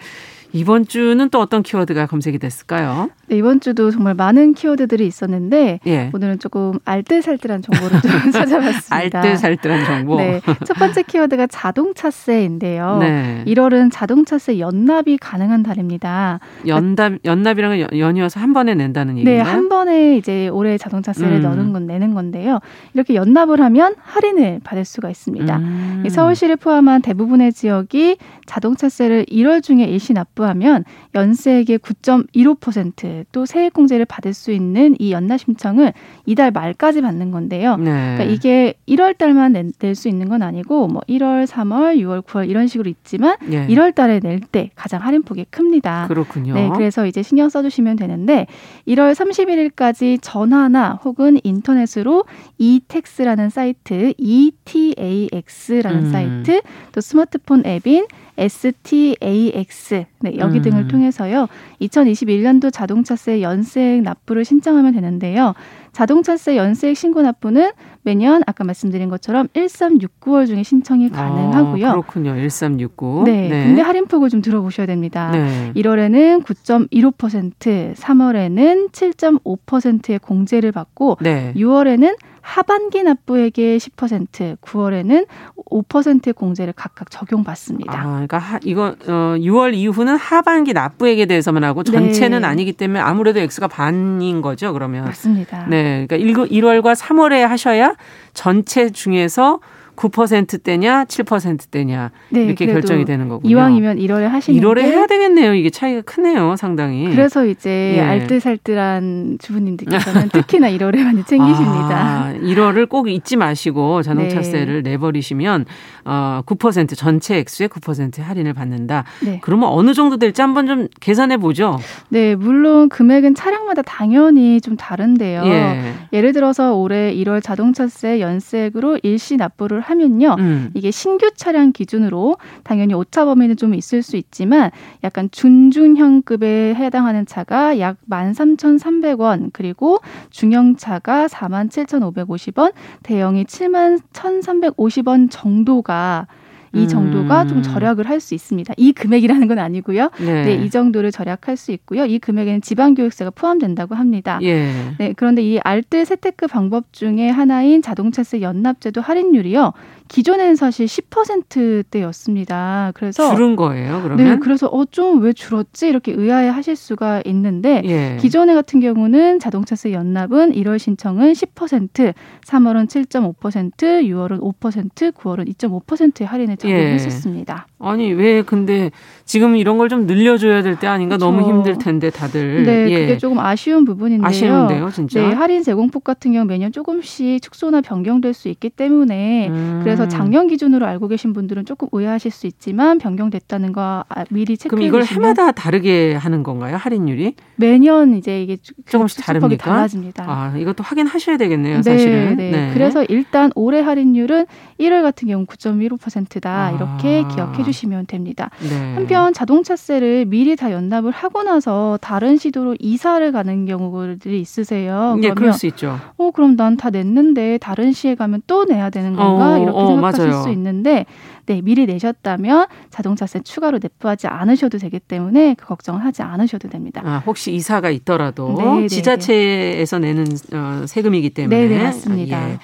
이번 주는 또 어떤 키워드가 검색이 됐을까요?
네, 이번 주도 정말 많은 키워드들이 있었는데 예. 오늘은 조금 알뜰살뜰한 정보를 좀 찾아봤습니다.
알뜰살뜰한 정보.
네, 첫 번째 키워드가 자동차세인데요. 네. 1월은 자동차세 연납이 가능한 달입니다.
연납 연납이라는 건 연이어서 한 번에 낸다는 네, 얘기인가요?
네, 한 번에 이제 올해 자동차세를 음. 넣는 건 내는 건데요. 이렇게 연납을 하면 할인을 받을 수가 있습니다. 음. 서울시를 포함한 대부분의 지역이 자동차세를 1월 중에 일시 납부하면 연세액의 9.15%또 세액공제를 받을 수 있는 이 연납 신청을 이달 말까지 받는 건데요. 네. 그러니까 이게 1월 달만 낼 수 있는 건 아니고 뭐 1월, 3월, 6월, 9월 이런 식으로 있지만 네. 1월 달에 낼 때 가장 할인폭이 큽니다.
그렇군요.
네, 그래서 이제 신경 써주시면 되는데 1월 31일까지 전화나 혹은 인터넷으로 eTax라는 사이트, ETAX라는 음. 사이트, 또 스마트폰 앱인 STAX 네, 여기 음. 등을 통해서요. 2021년도 자동차세 연세액 납부를 신청하면 되는데요. 자동차세 연세액 신고 납부는 매년 아까 말씀드린 것처럼 1369월 중에 신청이 아, 가능하고요.
아, 그렇군요. 1369.
네, 네. 근데 할인폭을 좀 들어보셔야 됩니다. 네. 1월에는 9.15%, 3월에는 7.5%의 공제를 받고 네. 6월에는 하반기 납부액의 10%, 9월에는 5%의 공제를 각각 적용받습니다.
아, 그러니까 하, 이거 어, 6월 이후는 하반기 납부액에 대해서만 하고 전체는 네. 아니기 때문에 아무래도 X가 반인 거죠, 그러면.
맞습니다.
네. 그러니까 1월과 3월에 하셔야 전체 중에서 9%대냐 7%대냐 네, 이렇게 결정이 되는 거군요.
이왕이면 1월에 하시는
1월에 해야 되겠네요. 이게 차이가 크네요, 상당히.
그래서 이제 예. 알뜰살뜰한 주부님들께서는 특히나 1월에 많이 챙기십니다.
아, 1월을 꼭 잊지 마시고 자동차세를 네. 내버리시면 어, 9% 전체 액수의 9% 할인을 받는다. 네. 그러면 어느 정도 될지 한번 좀 계산해 보죠.
네, 물론 금액은 차량마다 당연히 좀 다른데요. 예. 예를 들어서 올해 1월 자동차세 연세액으로 일시 납부를 하면요. 음. 이게 신규 차량 기준으로 당연히 오차 범위는 좀 있을 수 있지만 약간 준중형급에 해당하는 차가 약 13,300원 그리고 중형차가 47,550원, 대형이 71,350원 정도가 이 정도가 음. 좀 절약을 할 수 있습니다. 이 금액이라는 건 아니고요. 네. 네. 이 정도를 절약할 수 있고요. 이 금액에는 지방교육세가 포함된다고 합니다. 예. 네, 그런데 이 알뜰 세테크 방법 중에 하나인 자동차세 연납제도 할인율이요. 기존에는 사실 10%대였습니다. 그래서
줄은 거예요, 그러면?
네, 그래서 어 좀 왜 줄었지 이렇게 의아해 하실 수가 있는데 예. 기존에 같은 경우는 자동차세 연납은 1월 신청은 10%, 3월은 7.5%, 6월은 5%, 9월은 2.5%의 할인을 적용했었습니다.
예. 아니 왜 근데 지금 이런 걸 좀 늘려줘야 될 때 아닌가 그렇죠. 너무 힘들 텐데 다들.
네, 예. 그게 조금 아쉬운 부분인데요.
아쉬운데요, 진짜.
네, 할인 제공폭 같은 경우 매년 조금씩 축소나 변경될 수 있기 때문에 음. 그래서 작년 기준으로 알고 계신 분들은 조금 오해하실 수 있지만 변경됐다는 거 아, 미리 체크해
그럼 이걸 해마다 다르게 하는 건가요, 할인율이?
매년 이제 이게
조금씩 다릅니까?
달라집니다.
아, 이것도 확인하셔야 되겠네요, 네, 사실은.
네, 네. 그래서 일단 올해 할인율은 1월 같은 경우 9.15%다 아. 이렇게 기억해 주시면 됩니다. 네. 한편 자동차세를 미리 다 연납을 하고 나서 다른 시도로 이사를 가는 경우들이 있으세요.
예, 그럴 수 있죠.
어, 그럼 난 다 냈는데 다른 시에 가면 또 내야 되는 건가? 어, 이렇게 어, 생각하실 맞아요. 수 있는데 네, 미리 내셨다면 자동차세 추가로 납부하지 않으셔도 되기 때문에 그 걱정을 하지 않으셔도 됩니다.
아, 혹시 이사가 있더라도 네, 네 지자체에서 네. 내는 어, 세금이기 때문에
네, 네 맞습니다. 아, 예.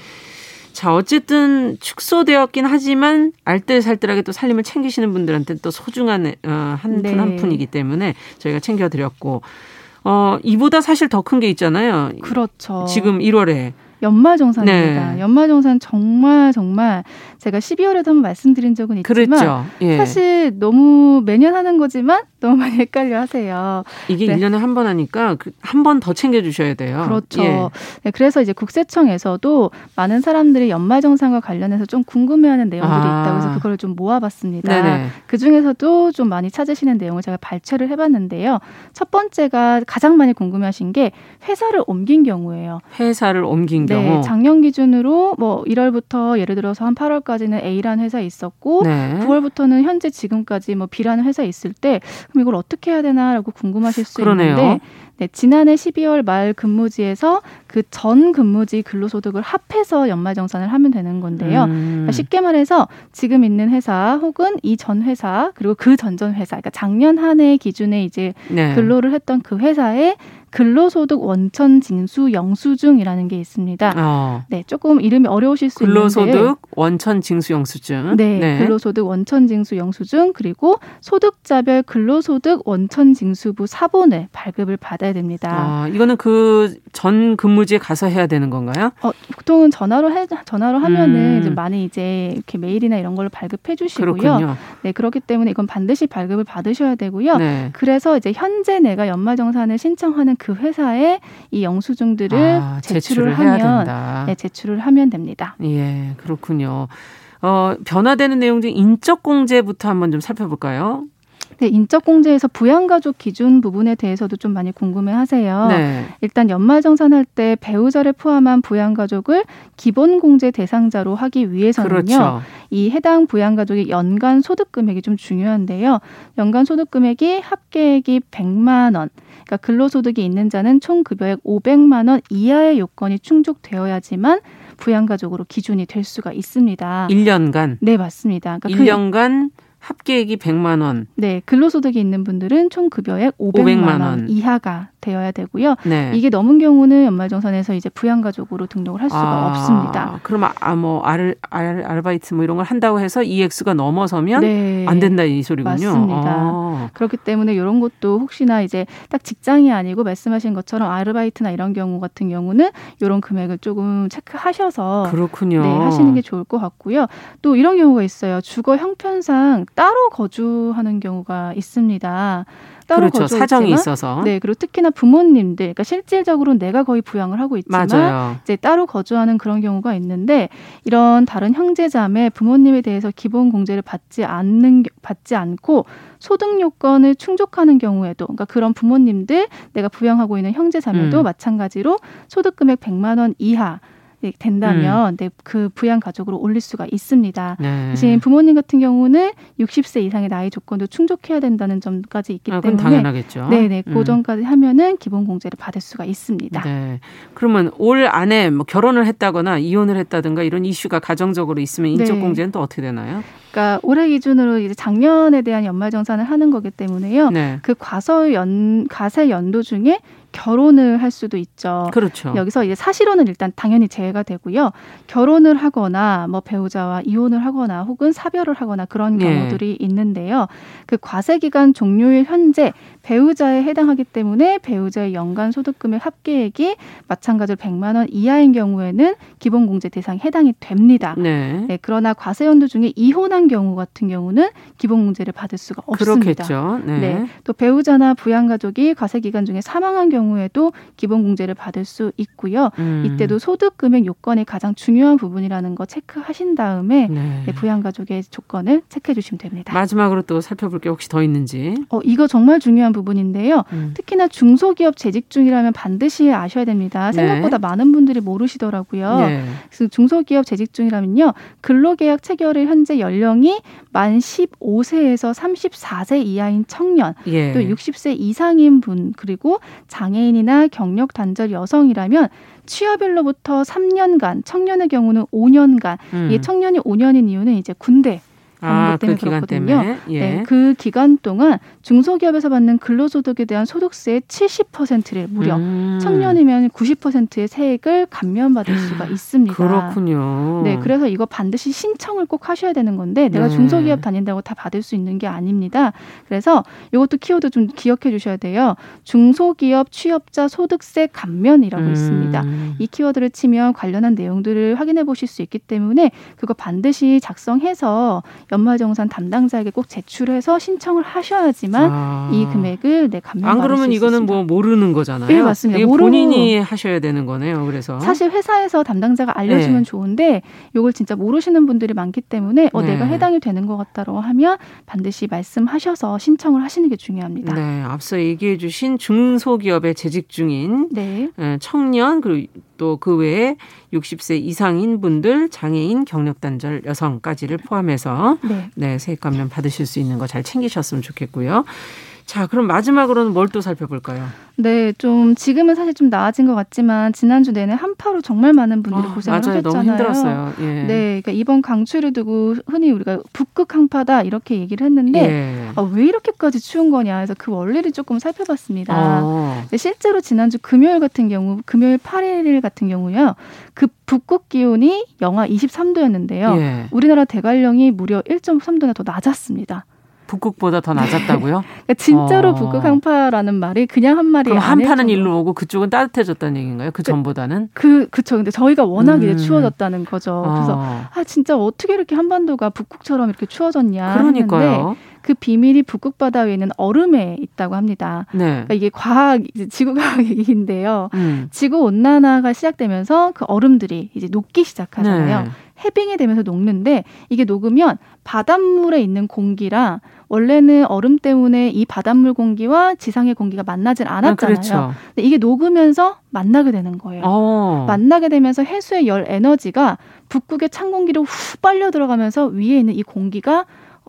자, 어쨌든 축소되었긴 하지만 알뜰살뜰하게 또 살림을 챙기시는 분들한테 또 소중한 어, 한 푼한 푼이기 때문에 저희가 챙겨드렸고, 어, 이보다 사실 더 큰 게 있잖아요.
그렇죠.
지금 1월에.
연말정산입니다. 네. 연말정산 정말 정말 제가 12월에도 한번 말씀드린 적은 있지만 예. 사실 너무 매년 하는 거지만 너무 많이 헷갈려 하세요.
이게 네. 1년에 한 번 하니까 그 한번 더 챙겨 주셔야 돼요.
그렇죠. 예. 네, 그래서 이제 국세청에서도 많은 사람들이 연말정산과 관련해서 좀 궁금해하는 내용들이 아. 있다고 해서 그걸 좀 모아봤습니다. 네네. 그 중에서도 좀 많이 찾으시는 내용을 제가 발췌를 해봤는데요. 첫 번째가 가장 많이 궁금해하신 게 회사를 옮긴 경우예요.
회사를 옮긴
네,
경우.
작년 기준으로 뭐 1월부터 예를 들어서 한 8월까지는 A라는 회사 있었고 네. 9월부터는 현재 지금까지 뭐 B라는 회사 있을 때 그럼 이걸 어떻게 해야 되나라고 궁금하실 수 그러네요. 있는데 네, 지난해 12월 말 근무지에서 그 전 근무지 근로소득을 합해서 연말정산을 하면 되는 건데요. 음. 그러니까 쉽게 말해서 지금 있는 회사 혹은 이 전 회사 그리고 그 전전 회사, 그러니까 작년 한 해 기준에 이제 네. 근로를 했던 그 회사에 근로소득 원천 징수 영수증이라는 게 있습니다. 어. 네, 조금 이름이 어려우실 수
근로소득
있는데 근로소득
원천 징수 영수증.
네, 네, 근로소득 원천 징수 영수증 그리고 소득자별 근로소득 원천 징수부 사본을 발급을 받아야 됩니다.
아, 이거는 그 전 근무지에 가서 해야 되는 건가요?
어, 보통은 전화로 해 전화로 하면은 음. 이제 많이 이제 이렇게 메일이나 이런 걸로 발급해 주시고요.
그렇군요.
네, 그렇기 때문에 이건 반드시 발급을 받으셔야 되고요. 네. 그래서 이제 현재 내가 연말정산을 신청하는 그 회사에 이 영수증들을 아, 제출을, 제출을 하면 네, 제출을 하면 됩니다.
예, 그렇군요. 어, 변화되는 내용 중 인적 공제부터 한번 좀 살펴볼까요?
네, 인적 공제에서 부양가족 기준 부분에 대해서도 좀 많이 궁금해 하세요. 네. 일단 연말정산할 때 배우자를 포함한 부양가족을 기본 공제 대상자로 하기 위해서는요. 그렇죠. 이 해당 부양가족의 연간 소득 금액이 좀 중요한데요. 연간 소득 금액이 합계액이 100만 원. 그러니까 근로소득이 있는 자는 총 급여액 500만 원 이하의 요건이 충족되어야지만 부양가족으로 기준이 될 수가 있습니다.
1년간?
네, 맞습니다.
그러니까 1년간 그 합계액이 100만 원.
네, 근로소득이 있는 분들은 총 급여액 500만, 500만 원. 이하가 되어야 되고요. 네. 이게 넘은 경우는 연말정산에서 이제 부양가족으로 등록을 할 수가 아, 없습니다.
그러면 아, 뭐 알, 알, 아르바이트 뭐 이런 걸 한다고 해서 이 액수가 넘어서면 네. 안 된다 이 소리군요.
맞습니다. 아. 그렇기 때문에 이런 것도 혹시나 이제 딱 직장이 아니고 말씀하신 것처럼 아르바이트나 이런 경우 같은 경우는 이런 금액을 조금 체크하셔서
그렇군요.
네, 하시는 게 좋을 것 같고요. 또 이런 경우가 있어요. 주거 형편상 따로 거주하는 경우가 있습니다. 따로
그렇죠. 거주했지만, 사정이 있어서.
네, 그리고 특히나 부모님들, 그러니까 실질적으로 내가 거의 부양을 하고 있지만 맞아요. 이제 따로 거주하는 그런 경우가 있는데 이런 다른 형제자매 부모님에 대해서 기본 공제를 받지 않는 받지 않고 소득 요건을 충족하는 경우에도 그러니까 그런 부모님들 내가 부양하고 있는 형제자매도 음. 마찬가지로 소득 금액 100만 원 이하 네, 된다면 음. 네, 그 부양 가족으로 올릴 수가 있습니다. 네. 대신 부모님 같은 경우는 60세 이상의 나이 조건도 충족해야 된다는 점까지 있기 아, 때문에
당연하겠죠.
네, 네. 그 전까지 하면은 기본 공제를 받을 수가 있습니다.
네. 그러면 올 안에 뭐 결혼을 했다거나 이혼을 했다든가 이런 이슈가 가정적으로 있으면 인적 네. 공제는 또 어떻게 되나요?
그러니까 올해 기준으로 이제 작년에 대한 연말 정산을 하는 거기 때문에요. 네. 그 과서 연 가세 연도 중에 결혼을 할 수도 있죠.
그렇죠.
여기서 이제 사실혼은 일단 당연히 제외가 되고요. 결혼을 하거나 뭐 배우자와 이혼을 하거나 혹은 사별을 하거나 그런 네. 경우들이 네. 있는데요. 그 과세 기간 종료일 현재 배우자에 해당하기 때문에 배우자의 연간 소득금액 합계액이 마찬가지로 100만 원 이하인 경우에는 기본공제 대상에 해당이 됩니다. 네. 네. 그러나 과세연도 중에 이혼한 경우 같은 경우는 기본공제를 받을 수가 없습니다.
그렇겠죠. 네. 네.
또 배우자나 부양가족이 과세 기간 중에 사망한 경우에도 기본공제를 받을 수 있고요. 음. 이때도 소득금액 요건이 가장 중요한 부분이라는 거 체크하신 다음에 네. 네 부양가족의 조건을 체크해 주시면 됩니다.
마지막으로 또 살펴볼 게 혹시 더 있는지.
어, 이거 정말 중요한 부분인데요. 음. 특히나 중소기업 재직 중이라면 반드시 아셔야 됩니다. 네. 생각보다 많은 분들이 모르시더라고요. 네. 그래서 중소기업 재직 중이라면요. 근로계약 체결의 현재 연령이 만 15세에서 34세 이하인 청년, 예. 또 60세 이상인 분, 그리고 장애인이나 경력 단절 여성이라면 취업일로부터 3년간, 청년의 경우는 5년간, 음. 이 청년이 5년인 이유는 이제 군대 아, 때문에 그 그렇거든요. 때문에? 예. 네, 그 기간 동안 중소기업에서 받는 근로소득에 대한 소득세의 70%를 무려 음. 청년이면 90%의 세액을 감면받을 수가 있습니다.
그렇군요.
네, 그래서 이거 반드시 신청을 꼭 하셔야 되는 건데 내가 네. 중소기업 다닌다고 다 받을 수 있는 게 아닙니다. 그래서 이것도 키워드 좀 기억해 주셔야 돼요. 중소기업 취업자 소득세 감면이라고 음. 있습니다. 이 키워드를 치면 관련한 내용들을 확인해 보실 수 있기 때문에 그거 반드시 작성해서 연말정산 담당자에게 꼭 제출해서 신청을 하셔야지만 아. 이 금액을 네 감면
안 그러면 이거는 뭐 모르는 거잖아요.
네 맞습니다.
이게 본인이 하셔야 되는 거네요. 그래서
사실 회사에서 담당자가 알려주면 네. 좋은데 이걸 진짜 모르시는 분들이 많기 때문에 어, 네. 내가 해당이 되는 것 같다고 하면 반드시 말씀하셔서 신청을 하시는 게 중요합니다.
네, 앞서 얘기해 주신 중소기업에 재직 중인 네. 예, 청년 그리고 또 그 외에 60세 이상인 분들, 장애인, 경력 단절 여성까지를 포함해서 네, 네 세액 감면 받으실 수 있는 거 잘 챙기셨으면 좋겠고요. 자, 그럼 마지막으로는 뭘 또 살펴볼까요?
네, 좀 지금은 사실 좀 나아진 것 같지만 지난주 내내 한파로 정말 많은 분들이 아, 고생을 맞아요. 하셨잖아요.
너무 힘들었어요. 예.
네, 그러니까 이번 강추를 두고 흔히 우리가 북극 한파다 이렇게 얘기를 했는데 예. 아, 왜 이렇게까지 추운 거냐 해서 그 원리를 조금 살펴봤습니다. 어. 실제로 지난주 금요일 같은 경우, 금요일 8일 같은 경우요, 그 북극 기온이 영하 23도였는데요. 예. 우리나라 대관령이 무려 1.3도나 더 낮았습니다.
북극보다 더 낮았다고요?
그러니까 진짜로 어. 북극 한파라는 말이 그냥 한 말이
그럼 한파는 일로 오고 그쪽은 따뜻해졌다는 얘기인가요? 그, 그 전보다는?
그 그쵸. 근데 저희가 워낙 음. 이제 추워졌다는 거죠. 그래서 어. 아 진짜 어떻게 이렇게 한반도가 북극처럼 이렇게 추워졌냐 그러니까요. 그 비밀이 북극 바다 위에는 얼음에 있다고 합니다. 네. 그러니까 이게 과학 지구과학 얘기인데요. 음. 지구 온난화가 시작되면서 그 얼음들이 이제 녹기 시작하잖아요. 네. 해빙이 되면서 녹는데 이게 녹으면 바닷물에 있는 공기랑 원래는 얼음 때문에 이 바닷물 공기와 지상의 공기가 만나질 않았잖아요. 아, 그렇죠. 근데 이게 녹으면서 만나게 되는 거예요. 오. 어. 만나게 되면서 해수의 열 에너지가 북극의 찬 공기로 후 빨려 들어가면서 위에 있는 이 공기가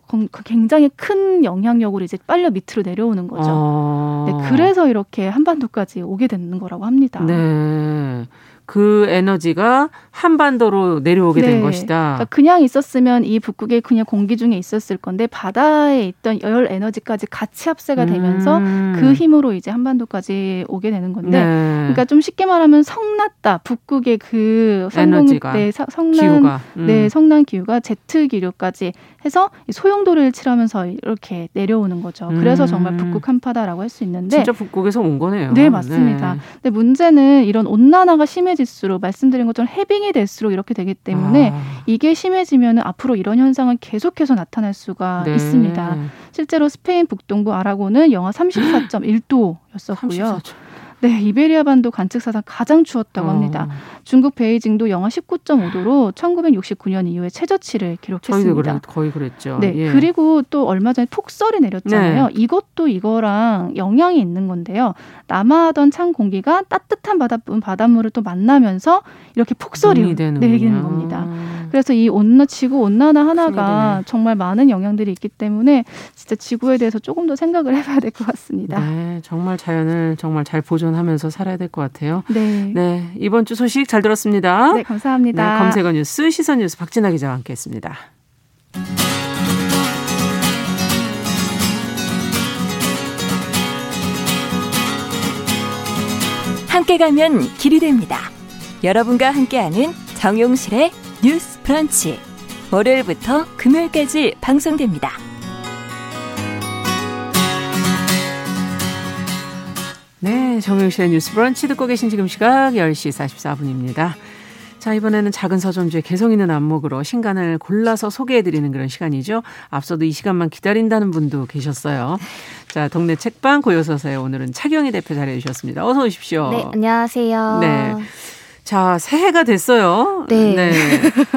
그 굉장히 큰 영향력으로 이제 빨려 밑으로 내려오는 거죠. 어. 네, 그래서 이렇게 한반도까지 오게 되는 거라고 합니다.
네. 그 에너지가 한반도로 내려오게 네. 된 것이다.
그러니까 그냥 있었으면 이 북극의 그냥 공기 중에 있었을 건데 바다에 있던 열 에너지까지 같이 합세가 되면서 음. 그 힘으로 이제 한반도까지 오게 되는 건데, 네. 그러니까 좀 쉽게 말하면 성났다 북극의 그
성공, 에너지가 네, 성난 기후가.
음. 네 성난 기후가 제트 기류까지 해서 소용돌이를 치르면서 이렇게 내려오는 거죠. 그래서 음. 정말 북극 한파다라고 할 수 있는데
진짜 북극에서 온 거네요.
네 맞습니다. 네. 근데 문제는 이런 온난화가 심해 질수록 말씀드린 것처럼 해빙이 될수록 이렇게 되기 때문에 아. 이게 심해지면 앞으로 이런 현상은 계속해서 나타날 수가 네. 있습니다. 실제로 스페인 북동부 아라고는 영하 34.1도였었고요. 34. 네, 이베리아 반도 관측 사상 가장 추웠다고 어. 합니다. 중국 베이징도 영하 19.5도로 1969년 이후에 최저치를 기록했습니다.
거의 그랬죠.
네, 예. 그리고 또 얼마 전에 폭설이 내렸잖아요. 네. 이것도 이거랑 영향이 있는 건데요. 남하하던 찬 공기가 따뜻한 바닷물, 바닷물을 또 만나면서 이렇게 폭설이 내리는 겁니다. 그래서 이 온나 지구 온난화 하나가 정말 많은 영향들이 있기 때문에 진짜 지구에 대해서 조금 더 생각을 해봐야 될 것 같습니다.
네, 정말 자연을 정말 잘 보 존하면서 살아야 될 것 같아요. 네. 네, 이번 주 소식 잘 들었습니다.
네, 감사합니다.
네, 검색어 뉴스 시선 뉴스 박진아 기자와 함께 했습니다.
함께 가면 길이 됩니다. 여러분과 함께하는 정용실의 뉴스 브런치. 월요일부터 금요일까지 방송됩니다.
네, 정용실의 뉴스 브런치 듣고 계신 지금 시각 10시 44분입니다. 자, 이번에는 작은 서점주의 개성 있는 안목으로 신간을 골라서 소개해드리는 그런 시간이죠. 앞서도 이 시간만 기다린다는 분도 계셨어요. 자, 동네 책방 고요서사에 오늘은 차경희 대표 자리해 주셨습니다. 어서 오십시오.
네, 안녕하세요. 네.
자, 새해가 됐어요. 네. 네.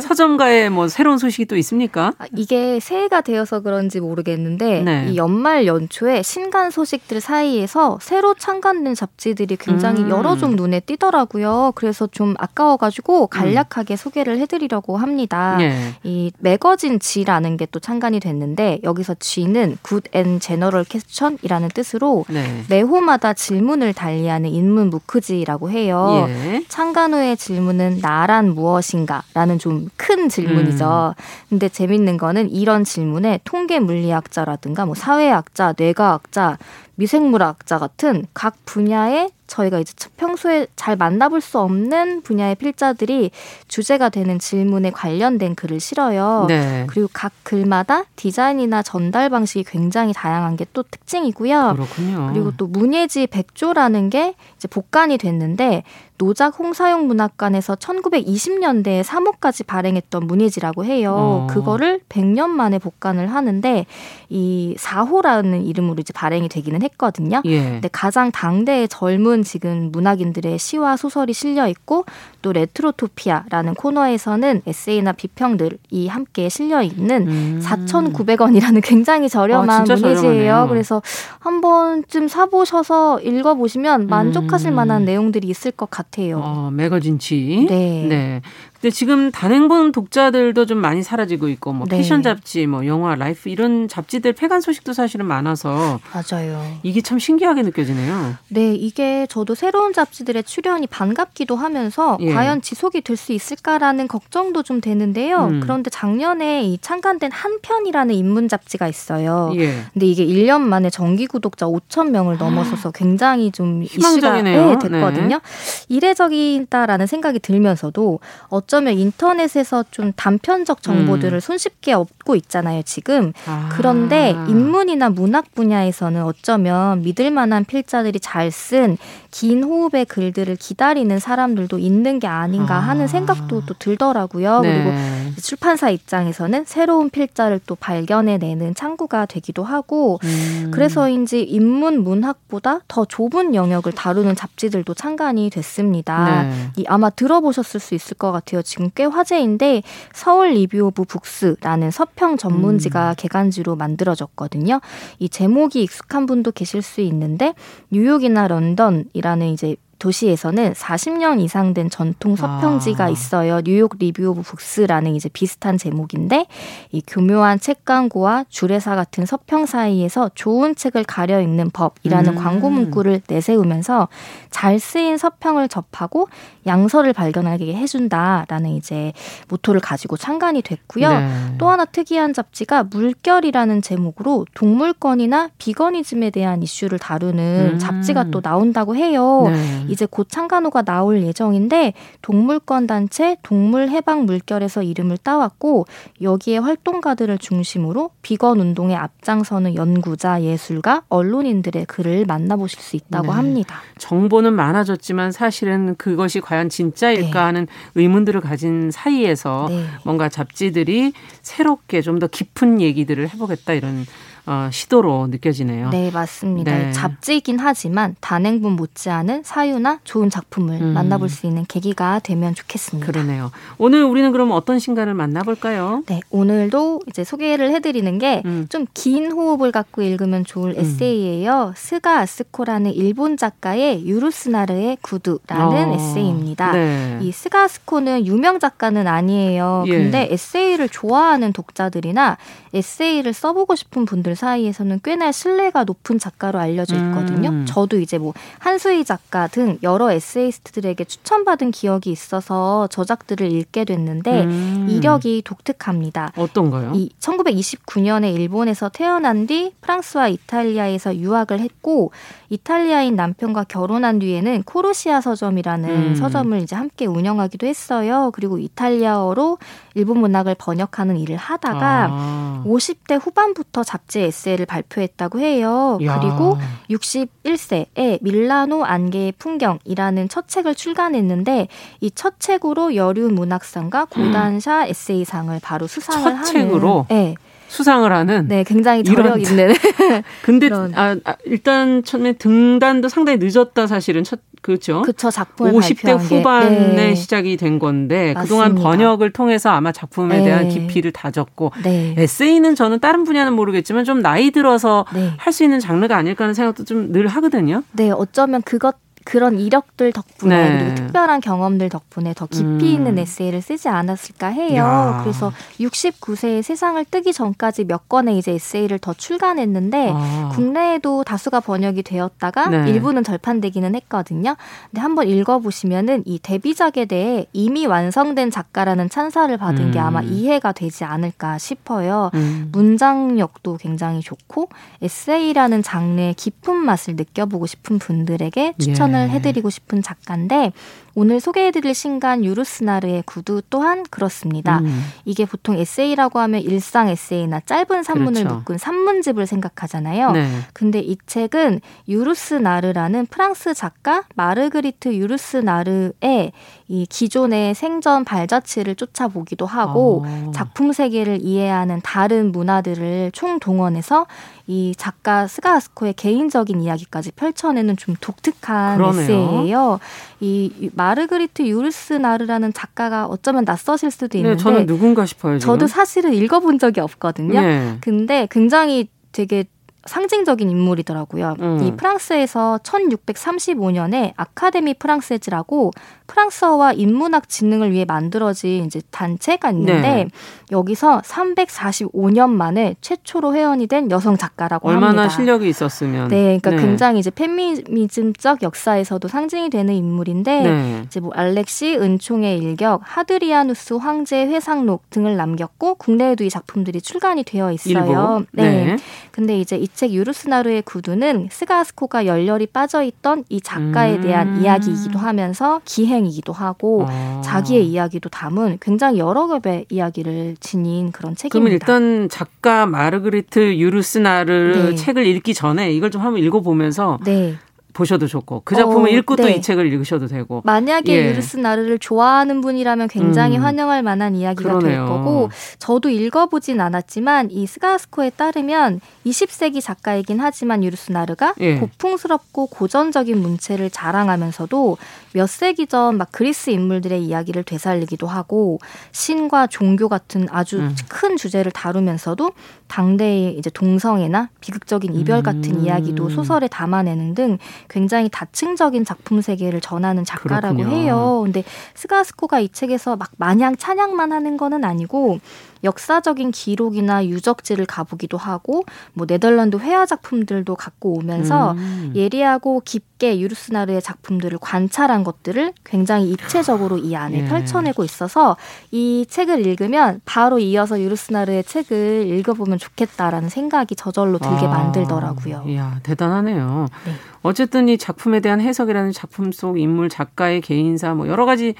서점가에 뭐 새로운 소식이 또 있습니까?
아, 이게 새해가 되어서 그런지 모르겠는데 네. 이 연말 연초에 신간 소식들 사이에서 새로 창간된 잡지들이 굉장히 음. 여러 종 눈에 띄더라고요. 그래서 좀 아까워가지고 간략하게 음. 소개를 해드리려고 합니다. 네. 이 매거진 G라는 게 또 창간이 됐는데 여기서 G는 Good and General Question이라는 뜻으로 네. 매호마다 질문을 달리하는 인문 무크지라고 해요. 예. 창간 후 후의 질문은 나란 무엇인가? 라는 좀 큰 질문이죠. 음. 근데 재밌는 거는 이런 질문에 통계 물리학자라든가 뭐 사회학자, 뇌과학자, 미생물학자 같은 각 분야의 저희가 이제 평소에 잘 만나볼 수 없는 분야의 필자들이 주제가 되는 질문에 관련된 글을 실어요. 네. 그리고 각 글마다 디자인이나 전달 방식이 굉장히 다양한 게 또 특징이고요.
그렇군요.
그리고 또 문예지 백조라는 게 이제 복간이 됐는데 노작 홍사용 문학관에서 1920년대에 3호까지 발행했던 문예지라고 해요. 어. 그거를 100년 만에 복간을 하는데 이 4호라는 이름으로 이제 발행이 되기는 했거든요. 예. 근데 가장 당대의 젊은 지금 문학인들의 시와 소설이 실려 있고 또 레트로토피아라는 코너에서는 에세이나 비평들이 함께 실려 있는 음. 4,900원이라는 굉장히 저렴한 아, 문예지예요. 그래서 한 번쯤 사보셔서 읽어보시면 만족하실 음. 만한 내용들이 있을 것 같아요.
어, 매거진치. 네. 네. 근데 지금 단행본 독자들도 좀 많이 사라지고 있고 뭐 네. 패션 잡지, 뭐 영화, 라이프 이런 잡지들 폐간 소식도 사실은 많아서
맞아요.
이게 참 신기하게 느껴지네요.
네, 이게 저도 새로운 잡지들의 출연이 반갑기도 하면서 예. 과연 지속이 될 수 있을까라는 걱정도 좀 되는데요. 음. 그런데 작년에 이 창간된 한편이라는 인문 잡지가 있어요. 예. 근데 이게 1년 만에 정기 구독자 5천 명을 넘어서서 굉장히 좀
이슈가 네,
됐거든요. 네. 이례적이다라는 생각이 들면서도 어 쩌면 인터넷에서 좀 단편적 정보들을 음. 손쉽게 얻고 있잖아요, 지금. 아. 그런데 인문이나 문학 분야에서는 어쩌면 믿을 만한 필자들이 잘 쓴 긴 호흡의 글들을 기다리는 사람들도 있는 게 아닌가 하는 아. 생각도 또 들더라고요. 네. 그리고 출판사 입장에서는 새로운 필자를 또 발견해내는 창구가 되기도 하고 음. 그래서인지 인문 문학보다 더 좁은 영역을 다루는 잡지들도 창간이 됐습니다. 네. 이 아마 들어보셨을 수 있을 것 같아요. 지금 꽤 화제인데 서울 리뷰 오브 북스라는 서평 전문지가 음. 계간지로 만들어졌거든요. 이 제목이 익숙한 분도 계실 수 있는데 뉴욕이나 런던 이라는 이제 도시에서는 40년 이상 된 전통 서평지가 아. 있어요. 뉴욕 리뷰 오브 북스라는 이제 비슷한 제목인데 이 교묘한 책 광고와 주례사 같은 서평 사이에서 좋은 책을 가려 읽는 법이라는 음. 광고 문구를 내세우면서 잘 쓰인 서평을 접하고 양서를 발견하게 해준다라는 이제 모토를 가지고 창간이 됐고요. 네. 또 하나 특이한 잡지가 물결이라는 제목으로 동물권이나 비거니즘에 대한 이슈를 다루는 음. 잡지가 또 나온다고 해요. 네. 이제 곧 창간호가 나올 예정인데 동물권 단체 동물 해방 물결에서 이름을 따왔고 여기에 활동가들을 중심으로 비건 운동에 앞장서는 연구자, 예술가, 언론인들의 글을 만나보실 수 있다고 네. 합니다.
정보는 많아졌지만 사실은 그것이 과연 진짜일까 네. 하는 의문들을 가진 사이에서 네. 뭔가 잡지들이 새롭게 좀 더 깊은 얘기들을 해보겠다 이런 어, 시도로 느껴지네요.
네, 맞습니다. 네. 잡지이긴 하지만 단행본 못지않은 사유나 좋은 작품을 음. 만나볼 수 있는 계기가 되면 좋겠습니다.
그러네요. 오늘 우리는 그럼 어떤 신간을 만나볼까요?
네, 오늘도 이제 소개를 해드리는 게 좀 긴 음. 호흡을 갖고 읽으면 좋을 음. 에세이예요. 스가 아쓰코라는 일본 작가의 유르스나르의 구두라는 어. 에세이입니다. 네. 이 스가 아쓰코는 유명 작가는 아니에요. 예. 근데 에세이를 좋아하는 독자들이나 에세이를 써보고 싶은 분들 분들 사이에서는 꽤나 신뢰가 높은 작가로 알려져 있거든요. 음. 저도 이제 뭐 한수희 작가 등 여러 에세이스트들에게 추천받은 기억이 있어서 저작들을 읽게 됐는데 음. 이력이 독특합니다.
어떤가요?
이 1929년에 일본에서 태어난 뒤 프랑스와 이탈리아에서 유학을 했고 이탈리아인 남편과 결혼한 뒤에는 코르시아 서점이라는 음. 서점을 이제 함께 운영하기도 했어요. 그리고 이탈리아어로 일본 문학을 번역하는 일을 하다가 아. 50대 후반부터 잡지 에세이를 발표했다고 해요. 야. 그리고 61세에 밀라노 안개의 풍경이라는 첫 책을 출간했는데 이 첫 책으로 여류 문학상과 고단샤 음. 에세이상을 바로 수상을 첫 하는
책으로 네. 수상을 하는
네, 굉장히 저력 있는.
근데 아, 아, 일단 처음에 등단도 상당히 늦었다 사실은 첫 그렇죠.
그쵸, 작품을
50대 후반에 네. 시작이 된 건데 맞습니다. 그동안 번역을 통해서 아마 작품에 네. 대한 깊이를 다졌고 네. 에세이는 저는 다른 분야는 모르겠지만 좀 나이 들어서 네. 할수 있는 장르가 아닐까 하는 생각도 좀 늘 하거든요.
네, 어쩌면 그것 그런 이력들 덕분에 네. 그리고 특별한 경험들 덕분에 더 깊이 음. 있는 에세이를 쓰지 않았을까 해요. 야. 그래서 69세에 세상을 뜨기 전까지 몇 권의 이제 에세이를 더 출간했는데 아. 국내에도 다수가 번역이 되었다가 네. 일부는 절판되기는 했거든요. 근데 한번 읽어보시면은 이 데뷔작에 대해 이미 완성된 작가라는 찬사를 받은 음. 게 아마 이해가 되지 않을까 싶어요. 음. 문장력도 굉장히 좋고 에세이라는 장르의 깊은 맛을 느껴보고 싶은 분들에게 추천. 추천을 네. 해드리고 싶은 작가인데 오늘 소개해드릴 신간 유르스나르의 구두 또한 그렇습니다. 음. 이게 보통 에세이라고 하면 일상 에세이나 짧은 산문을 그렇죠. 묶은 산문집을 생각하잖아요. 네. 근데 이 책은 유르스나르라는 프랑스 작가 마르그리트 유르스나르의 이 기존의 생전 발자취를 쫓아보기도 하고 어. 작품 세계를 이해하는 다른 문화들을 총동원해서 이 작가 스가 아쓰코의 개인적인 이야기까지 펼쳐내는 좀 독특한 그러네요. 에세이예요. 이 마르그리트 유르스나르라는 작가가 어쩌면 낯서실 수도 네, 있는데
네, 저는 누군가 싶어요.
지금. 저도 사실은 읽어본 적이 없거든요. 네. 근데 굉장히 되게 상징적인 인물이더라고요. 음. 이 프랑스에서 1635년에 아카데미 프랑세즈라고 프랑스어와 인문학 진흥을 위해 만들어진 이제 단체가 있는데 네. 여기서 345년 만에 최초로 회원이 된 여성 작가라고
얼마나
합니다.
얼마나 실력이 있었으면.
네, 그러니까 네. 굉장히 이제 페미니즘적 역사에서도 상징이 되는 인물인데 네. 이제 뭐 알렉시 은총의 일격, 하드리아누스 황제의 회상록 등을 남겼고 국내에도 이 작품들이 출간이 되어 있어요. 네. 네. 근데 이제 이책 유루스나루의 구두는 스가스코가 열렬히 빠져 있던 이 작가에 대한 음. 이야기이기도 하면서 기행이기도 하고 아. 자기의 이야기도 담은 굉장히 여러 겹의 이야기를 지닌 그런 책입니다.
그러면 일단 작가 마르그리트 유루스나르 네. 책을 읽기 전에 이걸 좀 한번 읽어보면서 네. 보셔도 좋고 그 작품을 어, 읽고 네. 또이 책을 읽으셔도 되고
만약에 예. 유르스 나르를 좋아하는 분이라면 굉장히 음. 환영할 만한 이야기가 그러네요. 될 거고 저도 읽어보진 않았지만 이 스가스코에 따르면 20세기 작가이긴 하지만 유르스 나르가 예. 고풍스럽고 고전적인 문체를 자랑하면서도 몇 세기 전 막 그리스 인물들의 이야기를 되살리기도 하고 신과 종교 같은 아주 음. 큰 주제를 다루면서도 당대의 이제 동성애나 비극적인 이별 같은 음. 이야기도 소설에 담아내는 등 굉장히 다층적인 작품 세계를 전하는 작가라고 그렇군요. 해요. 근데 스가스코가 이 책에서 막 마냥 찬양만 하는 거는 아니고 역사적인 기록이나 유적지를 가보기도 하고 뭐 네덜란드 회화 작품들도 갖고 오면서 음. 예리하고 깊게 유르스나르의 작품들을 관찰한 것들을 굉장히 입체적으로 이 안에 예. 펼쳐내고 있어서 이 책을 읽으면 바로 이어서 유르스나르의 책을 읽어보면 좋겠다라는 생각이 저절로 들게 아. 만들더라고요.
이야 대단하네요. 네. 어쨌든 이 작품에 대한 해석이라는 작품 속 인물 작가의 개인사 뭐 여러 가지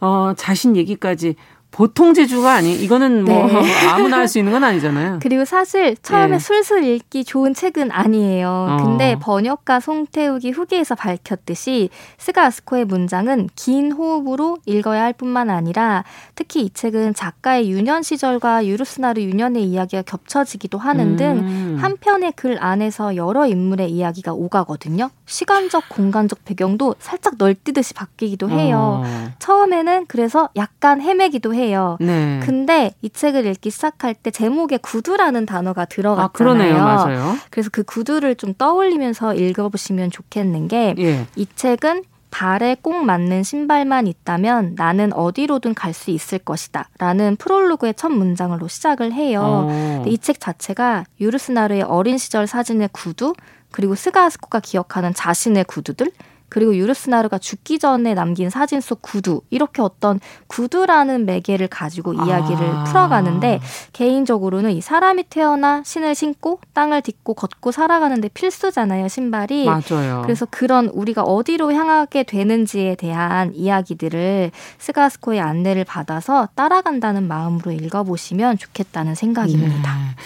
어, 자신 얘기까지 보통 재주가 아니 이거는 뭐 네. 아무나 할 수 있는 건 아니잖아요.
그리고 사실 처음에 네. 술술 읽기 좋은 책은 아니에요. 어. 근데 번역가 송태욱이 후기에서 밝혔듯이 스가 아쓰코의 문장은 긴 호흡으로 읽어야 할 뿐만 아니라 특히 이 책은 작가의 유년 시절과 유르스나르 유년의 이야기가 겹쳐지기도 하는 등 음. 한 편의 글 안에서 여러 인물의 이야기가 오가거든요. 시간적 공간적 배경도 살짝 널뛰듯이 바뀌기도 해요. 어. 처음에는 그래서 약간 헤매기도 해요. 해요. 네. 근데 이 책을 읽기 시작할 때 제목에 구두라는 단어가 들어갔잖아요. 아, 그러네요. 맞아요. 그래서 그 구두를 좀 떠올리면서 읽어보시면 좋겠는 게이 예. 책은 발에 꼭 맞는 신발만 있다면 나는 어디로든 갈 수 있을 것이다. 라는 프롤로그의 첫 문장으로 시작을 해요. 어. 이책 자체가 유르스나르의 어린 시절 사진의 구두, 그리고 스가스코가 기억하는 자신의 구두들, 그리고 유르스나르가 죽기 전에 남긴 사진 속 구두 이렇게 어떤 구두라는 매개를 가지고 이야기를 아. 풀어가는데 개인적으로는 이 사람이 태어나 신을 신고 땅을 딛고 걷고 살아가는데 필수잖아요 신발이
맞아요.
그래서 그런 우리가 어디로 향하게 되는지에 대한 이야기들을 스가스코의 안내를 받아서 따라간다는 마음으로 읽어보시면 좋겠다는 생각입니다. 네.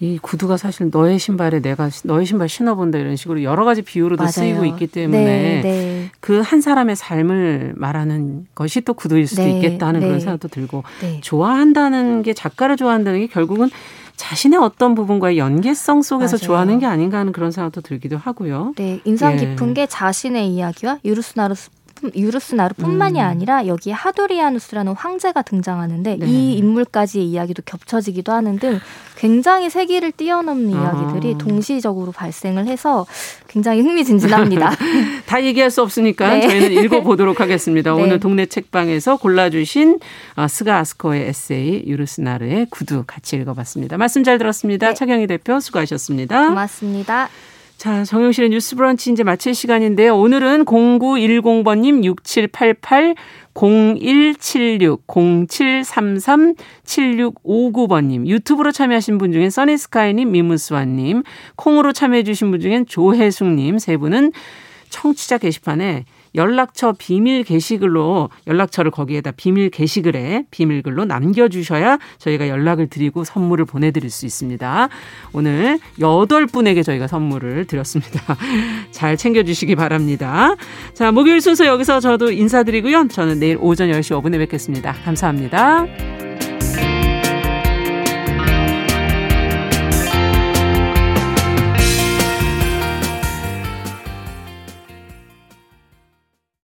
이 구두가 사실 너의 신발에 내가 너의 신발 신어본다 이런 식으로 여러 가지 비유로도 맞아요. 쓰이고 있기 때문에 네, 네. 그한 사람의 삶을 말하는 것이 또 구두일 수도 네, 있겠다는 그런 네. 생각도 들고 네. 좋아한다는 게 작가를 좋아한다는 게 결국은 자신의 어떤 부분과의 연계성 속에서 맞아요. 좋아하는 게 아닌가 하는 그런 생각도 들기도 하고요.
네, 인상 예. 깊은 예. 게 자신의 이야기와 유루스나르스 유루스나르뿐만이 음. 아니라 여기에 하도리아누스라는 황제가 등장하는데 네. 이 인물까지의 이야기도 겹쳐지기도 하는 등 굉장히 세기를 뛰어넘는 아. 이야기들이 동시적으로 발생을 해서 굉장히 흥미진진합니다.
다 얘기할 수 없으니까 네. 저희는 읽어보도록 하겠습니다. 네. 오늘 동네 책방에서 골라주신 어, 스가 아스코의 에세이 유루스나르의 구두 같이 읽어봤습니다. 말씀 잘 들었습니다. 네. 차경희 대표 수고하셨습니다.
고맙습니다.
자, 정용실의 뉴스 브런치 이제 마칠 시간인데요. 오늘은 0910번님 6788 0176 0733 7659번님 유튜브로 참여하신 분 중엔 써니스카이님 미무스와님 콩으로 참여해 주신 분 중엔 조혜숙님 세 분은 청취자 게시판에 연락처 비밀 게시글로 연락처를 거기에다 비밀 게시글에 비밀글로 남겨주셔야 저희가 연락을 드리고 선물을 보내드릴 수 있습니다. 오늘 여덟 분에게 저희가 선물을 드렸습니다. 잘 챙겨주시기 바랍니다. 자, 목요일 순서 여기서 저도 인사드리고요. 저는 내일 오전 10시 5분에 뵙겠습니다. 감사합니다.